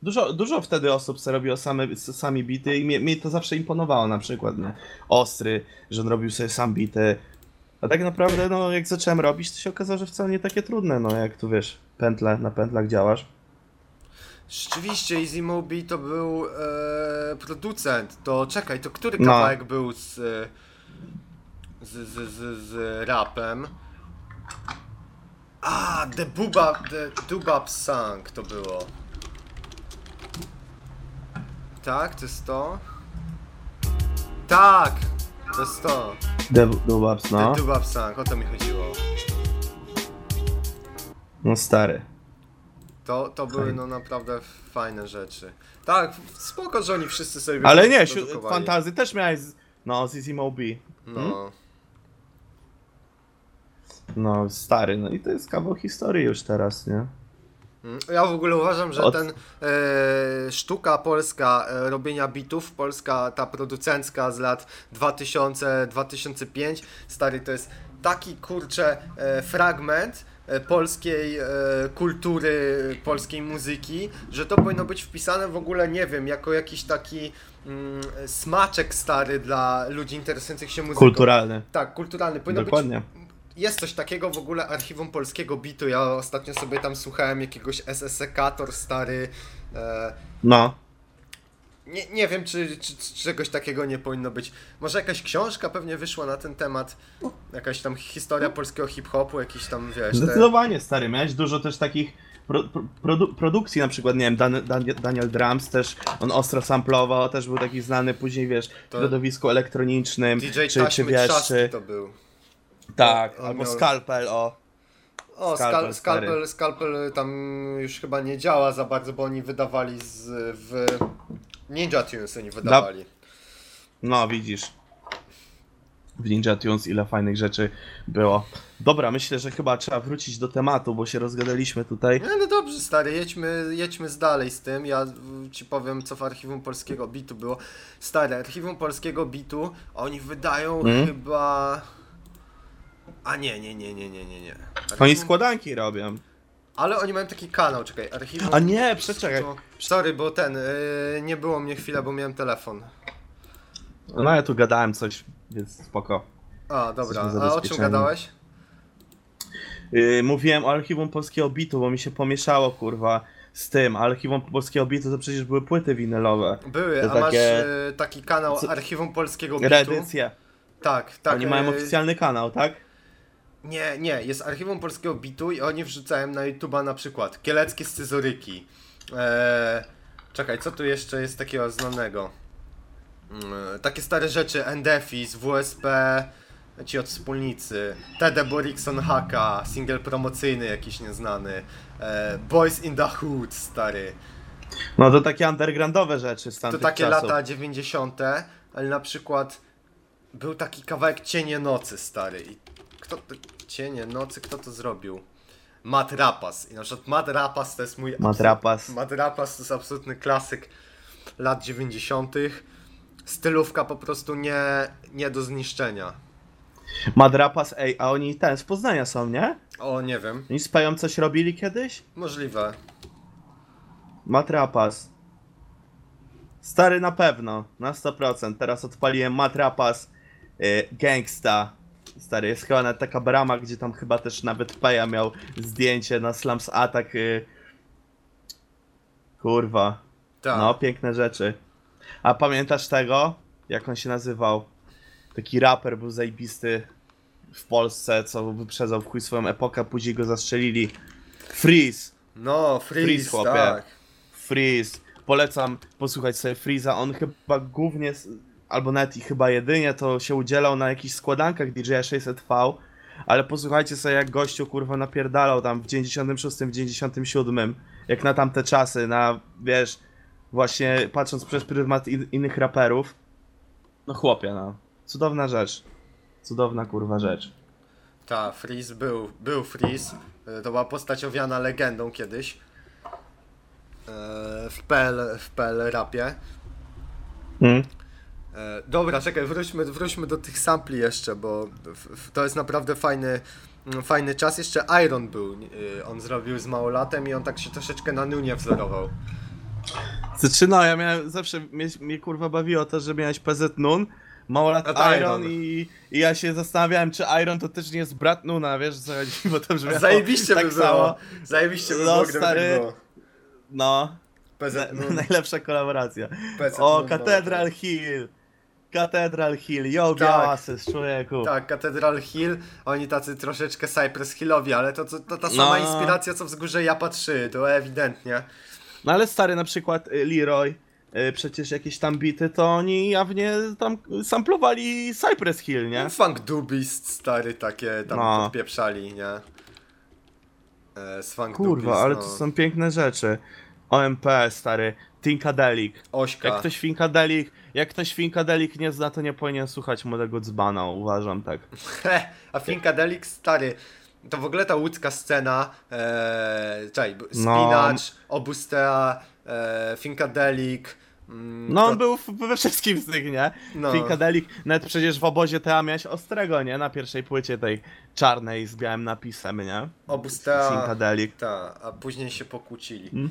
Dużo, dużo wtedy osób sobie robiło same, sami bity i mnie, mnie to zawsze imponowało na przykład, nie? Ostry, że on robił sobie sam bity. A tak naprawdę, no jak zacząłem robić, to się okazało, że wcale nie takie trudne, no jak tu wiesz, pętle, na pętlach działasz. Rzeczywiście, Easy Mobi to był e, producent. To czekaj, to który No. kawałek był z, e, z, z, z, z rapem? A, The Bubab, The Dubab Song to było. Tak, to jest to? Tak, to jest to. Dubabs, no. The Dubab Song, o to mi chodziło. No stary. To, to były no naprawdę fajne rzeczy. Tak, spoko, że oni wszyscy sobie Ale nie, produkowali. fantazy też miałeś, z, no, z Easy. No. No, stary, no i to jest kawał historii już teraz, nie? Mm, Ja w ogóle uważam, że Od- ten e, sztuka polska e, robienia bitów, polska ta producencka z lat 2000-2005, stary to jest taki kurczę e, fragment polskiej e, kultury, polskiej muzyki, że to powinno być wpisane w ogóle, nie wiem, jako jakiś taki mm, smaczek stary dla ludzi interesujących się muzyką. Kulturalny. Tak, kulturalny. Powinno być Dokładnie. Jest coś takiego w ogóle archiwum polskiego bitu. Ja ostatnio sobie tam słuchałem jakiegoś SSekator stary. E, No. nie, nie wiem, czy, czy, czy czegoś takiego nie powinno być. Może jakaś książka pewnie wyszła na ten temat. Jakaś tam historia polskiego hip-hopu, jakiś tam wiesz. Te... Zdecydowanie, stary. Miałeś dużo też takich pro, pro, produ, produkcji, na przykład, nie wiem, Dan, Dan, Daniel Drums też, on ostro samplował, też był taki znany później, wiesz, w środowisku elektronicznym, DJ czy, czy wiesz, czy, to był. Tak, albo miał- Scalpel, o. O, Scalpel, Scalpel, Scalpel tam już chyba nie działa za bardzo, bo oni wydawali z, w Ninja Tunes oni wydawali. No, widzisz. W Ninja Tunes ile fajnych rzeczy było. Dobra, myślę, że chyba trzeba wrócić do tematu, bo się rozgadaliśmy tutaj. No dobrze, stary, jedźmy, jedźmy z dalej z tym. Ja ci powiem, co w archiwum polskiego bitu było. Stary, archiwum polskiego bitu, oni wydają Mhm. chyba. A nie, nie, nie, nie, nie, nie, nie. Oni Archiwum- składanki robią. Ale oni mają taki kanał, czekaj, archiwum. A nie, przeczekaj. Sorry, bo ten, y, nie było mnie chwilę, bo miałem telefon. No ja tu gadałem coś, więc spoko. A, dobra, a o czym gadałeś? Yy, mówiłem o archiwum polskiego bitu, bo mi się pomieszało, kurwa, z tym. Archiwum polskiego bitu to przecież były płyty winylowe. Były, To a masz takie- y, taki kanał Co- archiwum polskiego bitu? Reedycje. Tak, tak. Oni mają y, oficjalny kanał, tak? Nie, nie, jest archiwum polskiego bitu i oni wrzucają na YouTube'a na przykład kieleckie scyzoryki. Eee, czekaj, co tu jeszcze jest takiego znanego? Mm, takie stare rzeczy, Endefis, WSP, ci od wspólnicy, TD Borikson Haka, single promocyjny jakiś nieznany, eee, Boys in the Hood, stary. No to takie undergroundowe rzeczy z To takie czasów. lata 90., ale na przykład był taki kawałek Cienie Nocy, stary. I kto to, Cienie Nocy, kto to zrobił? Matt Rapas. I na przykład Matt Rapas to jest mój... Matt Rapas. Matt Rapas to jest absolutny klasyk lat 90. Stylówka po prostu nie, nie do zniszczenia. Madrapas, ej, a oni ten, z Poznania są, nie? O, nie wiem. Oni z Peją coś robili kiedyś? Możliwe. Matrapas. Stary na pewno, na 100%. Teraz odpaliłem Matrapas y, Gangsta. Stary, jest chyba nawet taka brama, gdzie tam chyba też nawet Peja miał zdjęcie na Slums Attack. Y... Kurwa. Tak. No, piękne rzeczy. A pamiętasz tego? Jak on się nazywał? Taki raper był zajebisty w Polsce, co wyprzedzał w chuj swoją epokę, później go zastrzelili. Freeze! No, Freeze, Freeze, chłopie. tak. Freeze. Polecam posłuchać sobie Freeza. On chyba głównie, albo nawet i chyba jedynie, to się udzielał na jakichś składankach DJ 600V. Ale posłuchajcie sobie, jak gościu kurwa napierdalał tam w 96, w 97, jak na tamte czasy, na wiesz, właśnie patrząc przez pryzmat in, innych raperów. No chłopie, no. Cudowna rzecz. Cudowna kurwa rzecz. Ta, Freeze był, był Freeze. To była postać owiana legendą kiedyś. E, W PL, w PL rapie. Hmm? E, Dobra, czekaj, wróćmy, wróćmy do tych sampli jeszcze, bo to jest naprawdę fajny, mm, fajny czas. Jeszcze Iron był, e, on zrobił z małolatem i on tak się troszeczkę na Nunie wzorował. Znaczy no, ja miałem zawsze, mnie, mnie kurwa bawiło to, że miałeś PZ Nun, mało lat A to Iron Iron. i, i ja się zastanawiałem, czy Iron to też nie jest brat Nuna, wiesz co chodzi, bo to brzmiało Zajebiście tak by było. samo. Zajebiście by No, było, gdyby stary. tak było. No, PZ, na, no, najlepsza kolaboracja. PZ, O, no, Cathedral no. Hill! Cathedral Hill, yo, Tak. białasy, człowieku. Tak, Cathedral Hill, oni tacy troszeczkę Cypress Hillowi, ale to, to, to ta sama No. inspiracja co wzgórze Japa 3, to ewidentnie. No ale stary, na przykład y, Leroy, y, przecież jakieś tam bity, to oni jawnie tam samplowali Cypress Hill, nie? No, Funk Dubist stary takie tam No. podpieprzali, nie? E, z Funk Kurwa, Dubist, ale no. to są piękne rzeczy. OMP, stary, Tinkadelic. Ośka. Jak ktoś Finkadelic, jak ktoś Finkadelic nie zna, to nie powinien słuchać młodego dzbana, uważam tak. He, a Finkadelic stary. To w ogóle ta łódzka scena, e, czekaj, No. Spinacz, Obustea, e, Finkadelic. Mm, No to- on był w- we wszystkim z tych, nie? No. Finkadelic, nawet przecież w obozie TA miałeś Ostrego, nie? Na pierwszej płycie tej czarnej z białym napisem, nie? Obustea. Finkadelic. Tak, a później się pokłócili. Hmm?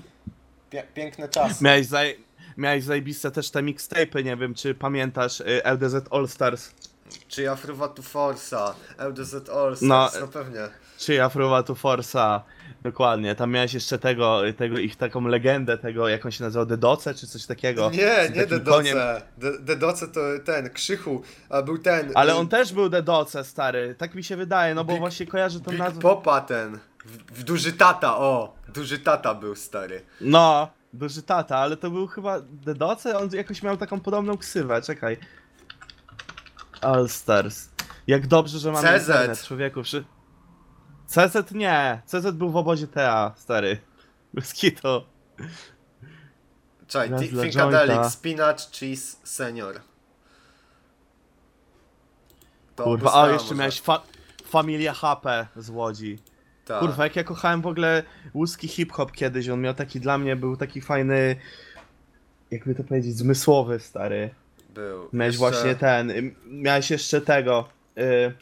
Piękne czasy. Miałeś, zaj... Miałeś zajebiste też te mixtape'y, nie wiem czy pamiętasz, y, LDZ All Stars, Czy ja fruwa tu Forsa, LDZ All Stars, No, no, pewnie. czy Afrowa tu Forsa, dokładnie, tam miałeś jeszcze tego, tego, ich taką legendę, tego, jak on się nazywał, Dedoce, czy coś takiego. Nie, nie. Dedoce. De- Dedoce to ten, Krzychu, a był ten. Ale y, on też był Dedoce, stary, tak mi się wydaje, no bo Big- właśnie kojarzę tą Big nazwę. Popa ten. W, w duży tata, o! Duży tata był stary. No, duży tata, ale to był chyba Dedoce, on jakoś miał taką podobną ksywę, czekaj. All Stars. Jak dobrze, że mamy CZ. internet, człowieku. Przy... CZ nie, CZ był w obozie TA, stary. Kitu. Czekaj, Raz Finkadelic. Spinach Cheese Senior. To Kurwa, a jeszcze może. miałeś fa Familia HP z Łodzi. Tak. Kurwa, jak ja kochałem w ogóle łuski hip-hop kiedyś, on miał taki, dla mnie był taki fajny, jakby to powiedzieć, zmysłowy, stary. Był. Miałeś Jeszcze właśnie ten, y, miałeś jeszcze tego, y,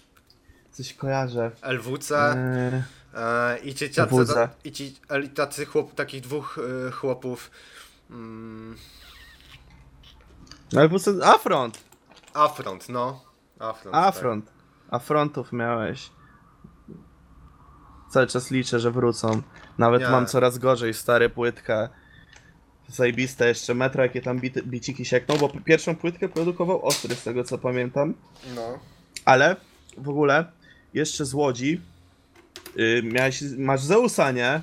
coś kojarzę. LWC Y, e, i ci tacy, i ci i tacy chłop, takich dwóch e, chłopów. Mm, ale po prostu Afront, Afront, no. Afront. tak. Afront, Afrontów miałeś. Cały czas liczę, że wrócą. Nawet mam coraz gorzej, stare płytkę. Zajebiste jeszcze metro, jakie tam bity, biciki siekną, bo pierwszą płytkę produkował Ostry, z tego co pamiętam. No. Ale w ogóle jeszcze z Łodzi y, miałeś, masz Zeusa, nie?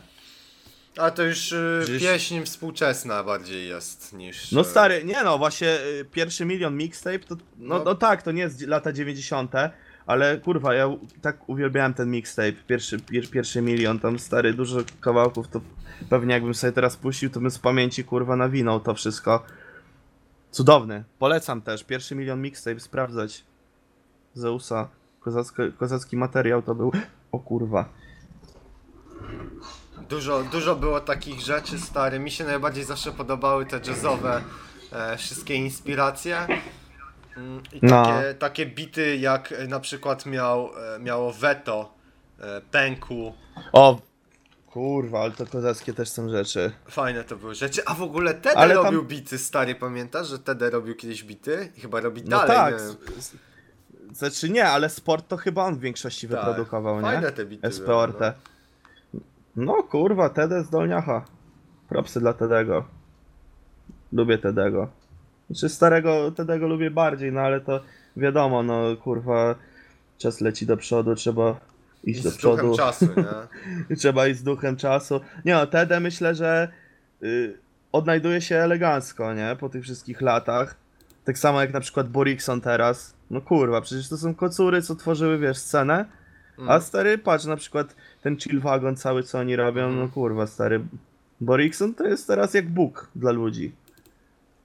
Ale to już y, Gdzieś- pieśń współczesna bardziej jest niż. No y, stary, nie no, właśnie y, pierwszy milion mixtape to, no, No. no tak, to nie jest lata 90 ale kurwa, ja tak uwielbiałem ten mixtape, pierwszy, pier, pierwszy milion, tam stary, dużo kawałków, to pewnie jakbym sobie teraz puścił, to bym z pamięci kurwa nawinął to wszystko. Cudowny, polecam też, pierwszy milion mixtape, sprawdzać. Zeusa, Kozacko, kozacki materiał to był, o kurwa. Dużo, dużo było takich rzeczy, stary. Mi się najbardziej zawsze podobały te jazzowe e, wszystkie inspiracje. Mm, I No. takie, takie bity jak e, na przykład miał, e, miało Veto, e, Pęku. O, kurwa, ale to kozackie też są rzeczy. Fajne to były rzeczy. A w ogóle Tede Ale tam- robił bity, stary, pamiętasz, że Tede robił kiedyś bity? I chyba robi No dalej. tak. nie? Znaczy nie, ale sport to chyba on w większości Tak. wyprodukował, nie? Fajne te bity SPORT. były, No kurwa, TD z Dolniacha. Propsy dla Tedego. Lubię Tedego. Znaczy starego Tedego lubię bardziej, no ale to wiadomo, no kurwa, czas leci do przodu, trzeba iść do Z duchem przodu. czasu, nie? *laughs* Trzeba iść z duchem czasu. Nie no, Tedę myślę, że y, odnajduje się elegancko, nie? Po tych wszystkich latach. Tak samo jak na przykład Borikson teraz. No kurwa, przecież to są kocury, co tworzyły, wiesz, scenę. A Mm. stary, patrz, na przykład ten chill wagon cały, co oni robią, Mhm. no kurwa, stary. Borikson to jest teraz jak Bóg dla ludzi.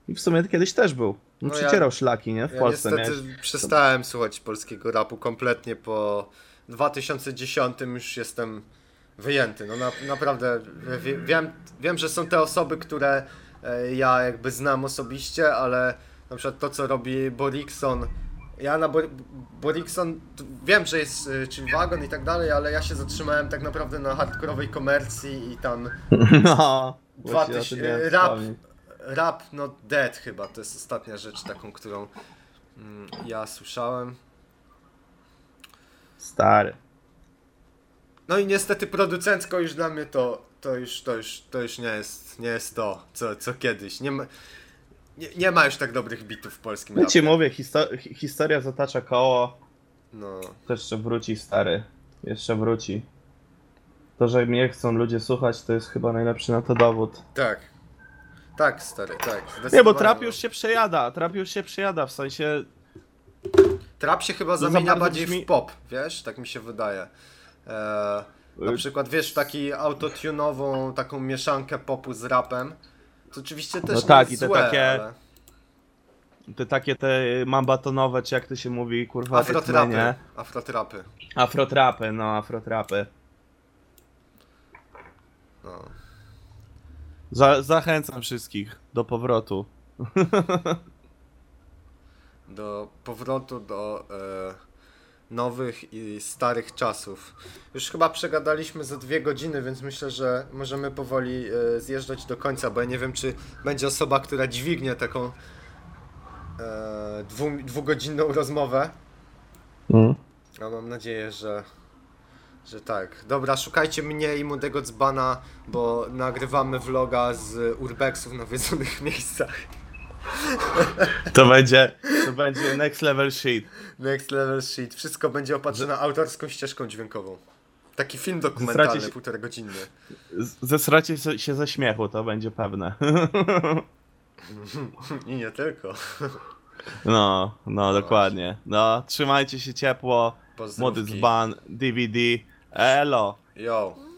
I w sumie kiedyś też był. No, No ja- przycierał szlaki, nie? W Ja Polsce niestety miałeś. przestałem słuchać polskiego rapu kompletnie po 2010 już jestem wyjęty. No na, naprawdę wie, wiem, wiem, że są te osoby, które e, ja jakby znam osobiście, ale na przykład to co robi Borikson. Ja na Bor Borikson wiem, że jest e, czyli wagon i tak dalej, ale ja się zatrzymałem tak naprawdę na hardkorowej komercji i tam *laughs* No. Dwa tyś- rap. Rap Not Dead chyba, to jest ostatnia rzecz taką, którą mm, ja słyszałem. Stary. No i niestety producencko już dla mnie to, to już, to już, to już nie jest, nie jest to, co, co kiedyś. Nie ma, nie, nie ma już tak dobrych bitów w polskim ci rapie. mówię, histo- hi- historia zatacza koło. No, To jeszcze wróci, stary. Jeszcze wróci. To, że mnie chcą ludzie słuchać, to jest chyba najlepszy na to dowód. tak. Tak, stary, tak. Nie, bo trap no. już się przejada. Trap już się przejada, w sensie. Trap się chyba za zamienia bardziej brzmi- w pop, wiesz? Tak mi się wydaje. E, na Y- przykład, wiesz, taki autotunową taką mieszankę popu z rapem. To oczywiście też No nie tak, jest i te złe, takie ale... Te takie te mambatonowe, czy jak to się mówi, kurwa, Afrotrapy. Afrotrapy. Afrotrapy, no, afrotrapy. No. Za zachęcam wszystkich do powrotu. *laughs* Do powrotu do e, nowych i starych czasów. Już chyba przegadaliśmy za dwie godziny, więc myślę, że możemy powoli e, zjeżdżać do końca, bo ja nie wiem, czy będzie osoba, która dźwignie taką e, dwu, dwugodzinną rozmowę. Mm. A mam nadzieję, że, że tak. Dobra, szukajcie mnie i młodego dzbana, bo nagrywamy vloga z urbexów w nawiedzonych *laughs* miejscach. To będzie, to będzie next level shit. Next level shit. Wszystko będzie opatrzone autorską ścieżką dźwiękową. Taki film dokumentalny, Zdradzić- półtora godzinny. Z- Zesracie się ze śmiechu, to będzie pewne. *laughs* I nie tylko. No, no, dokładnie. No, trzymajcie się ciepło. Młody dzban, DVD. Elo. Yo.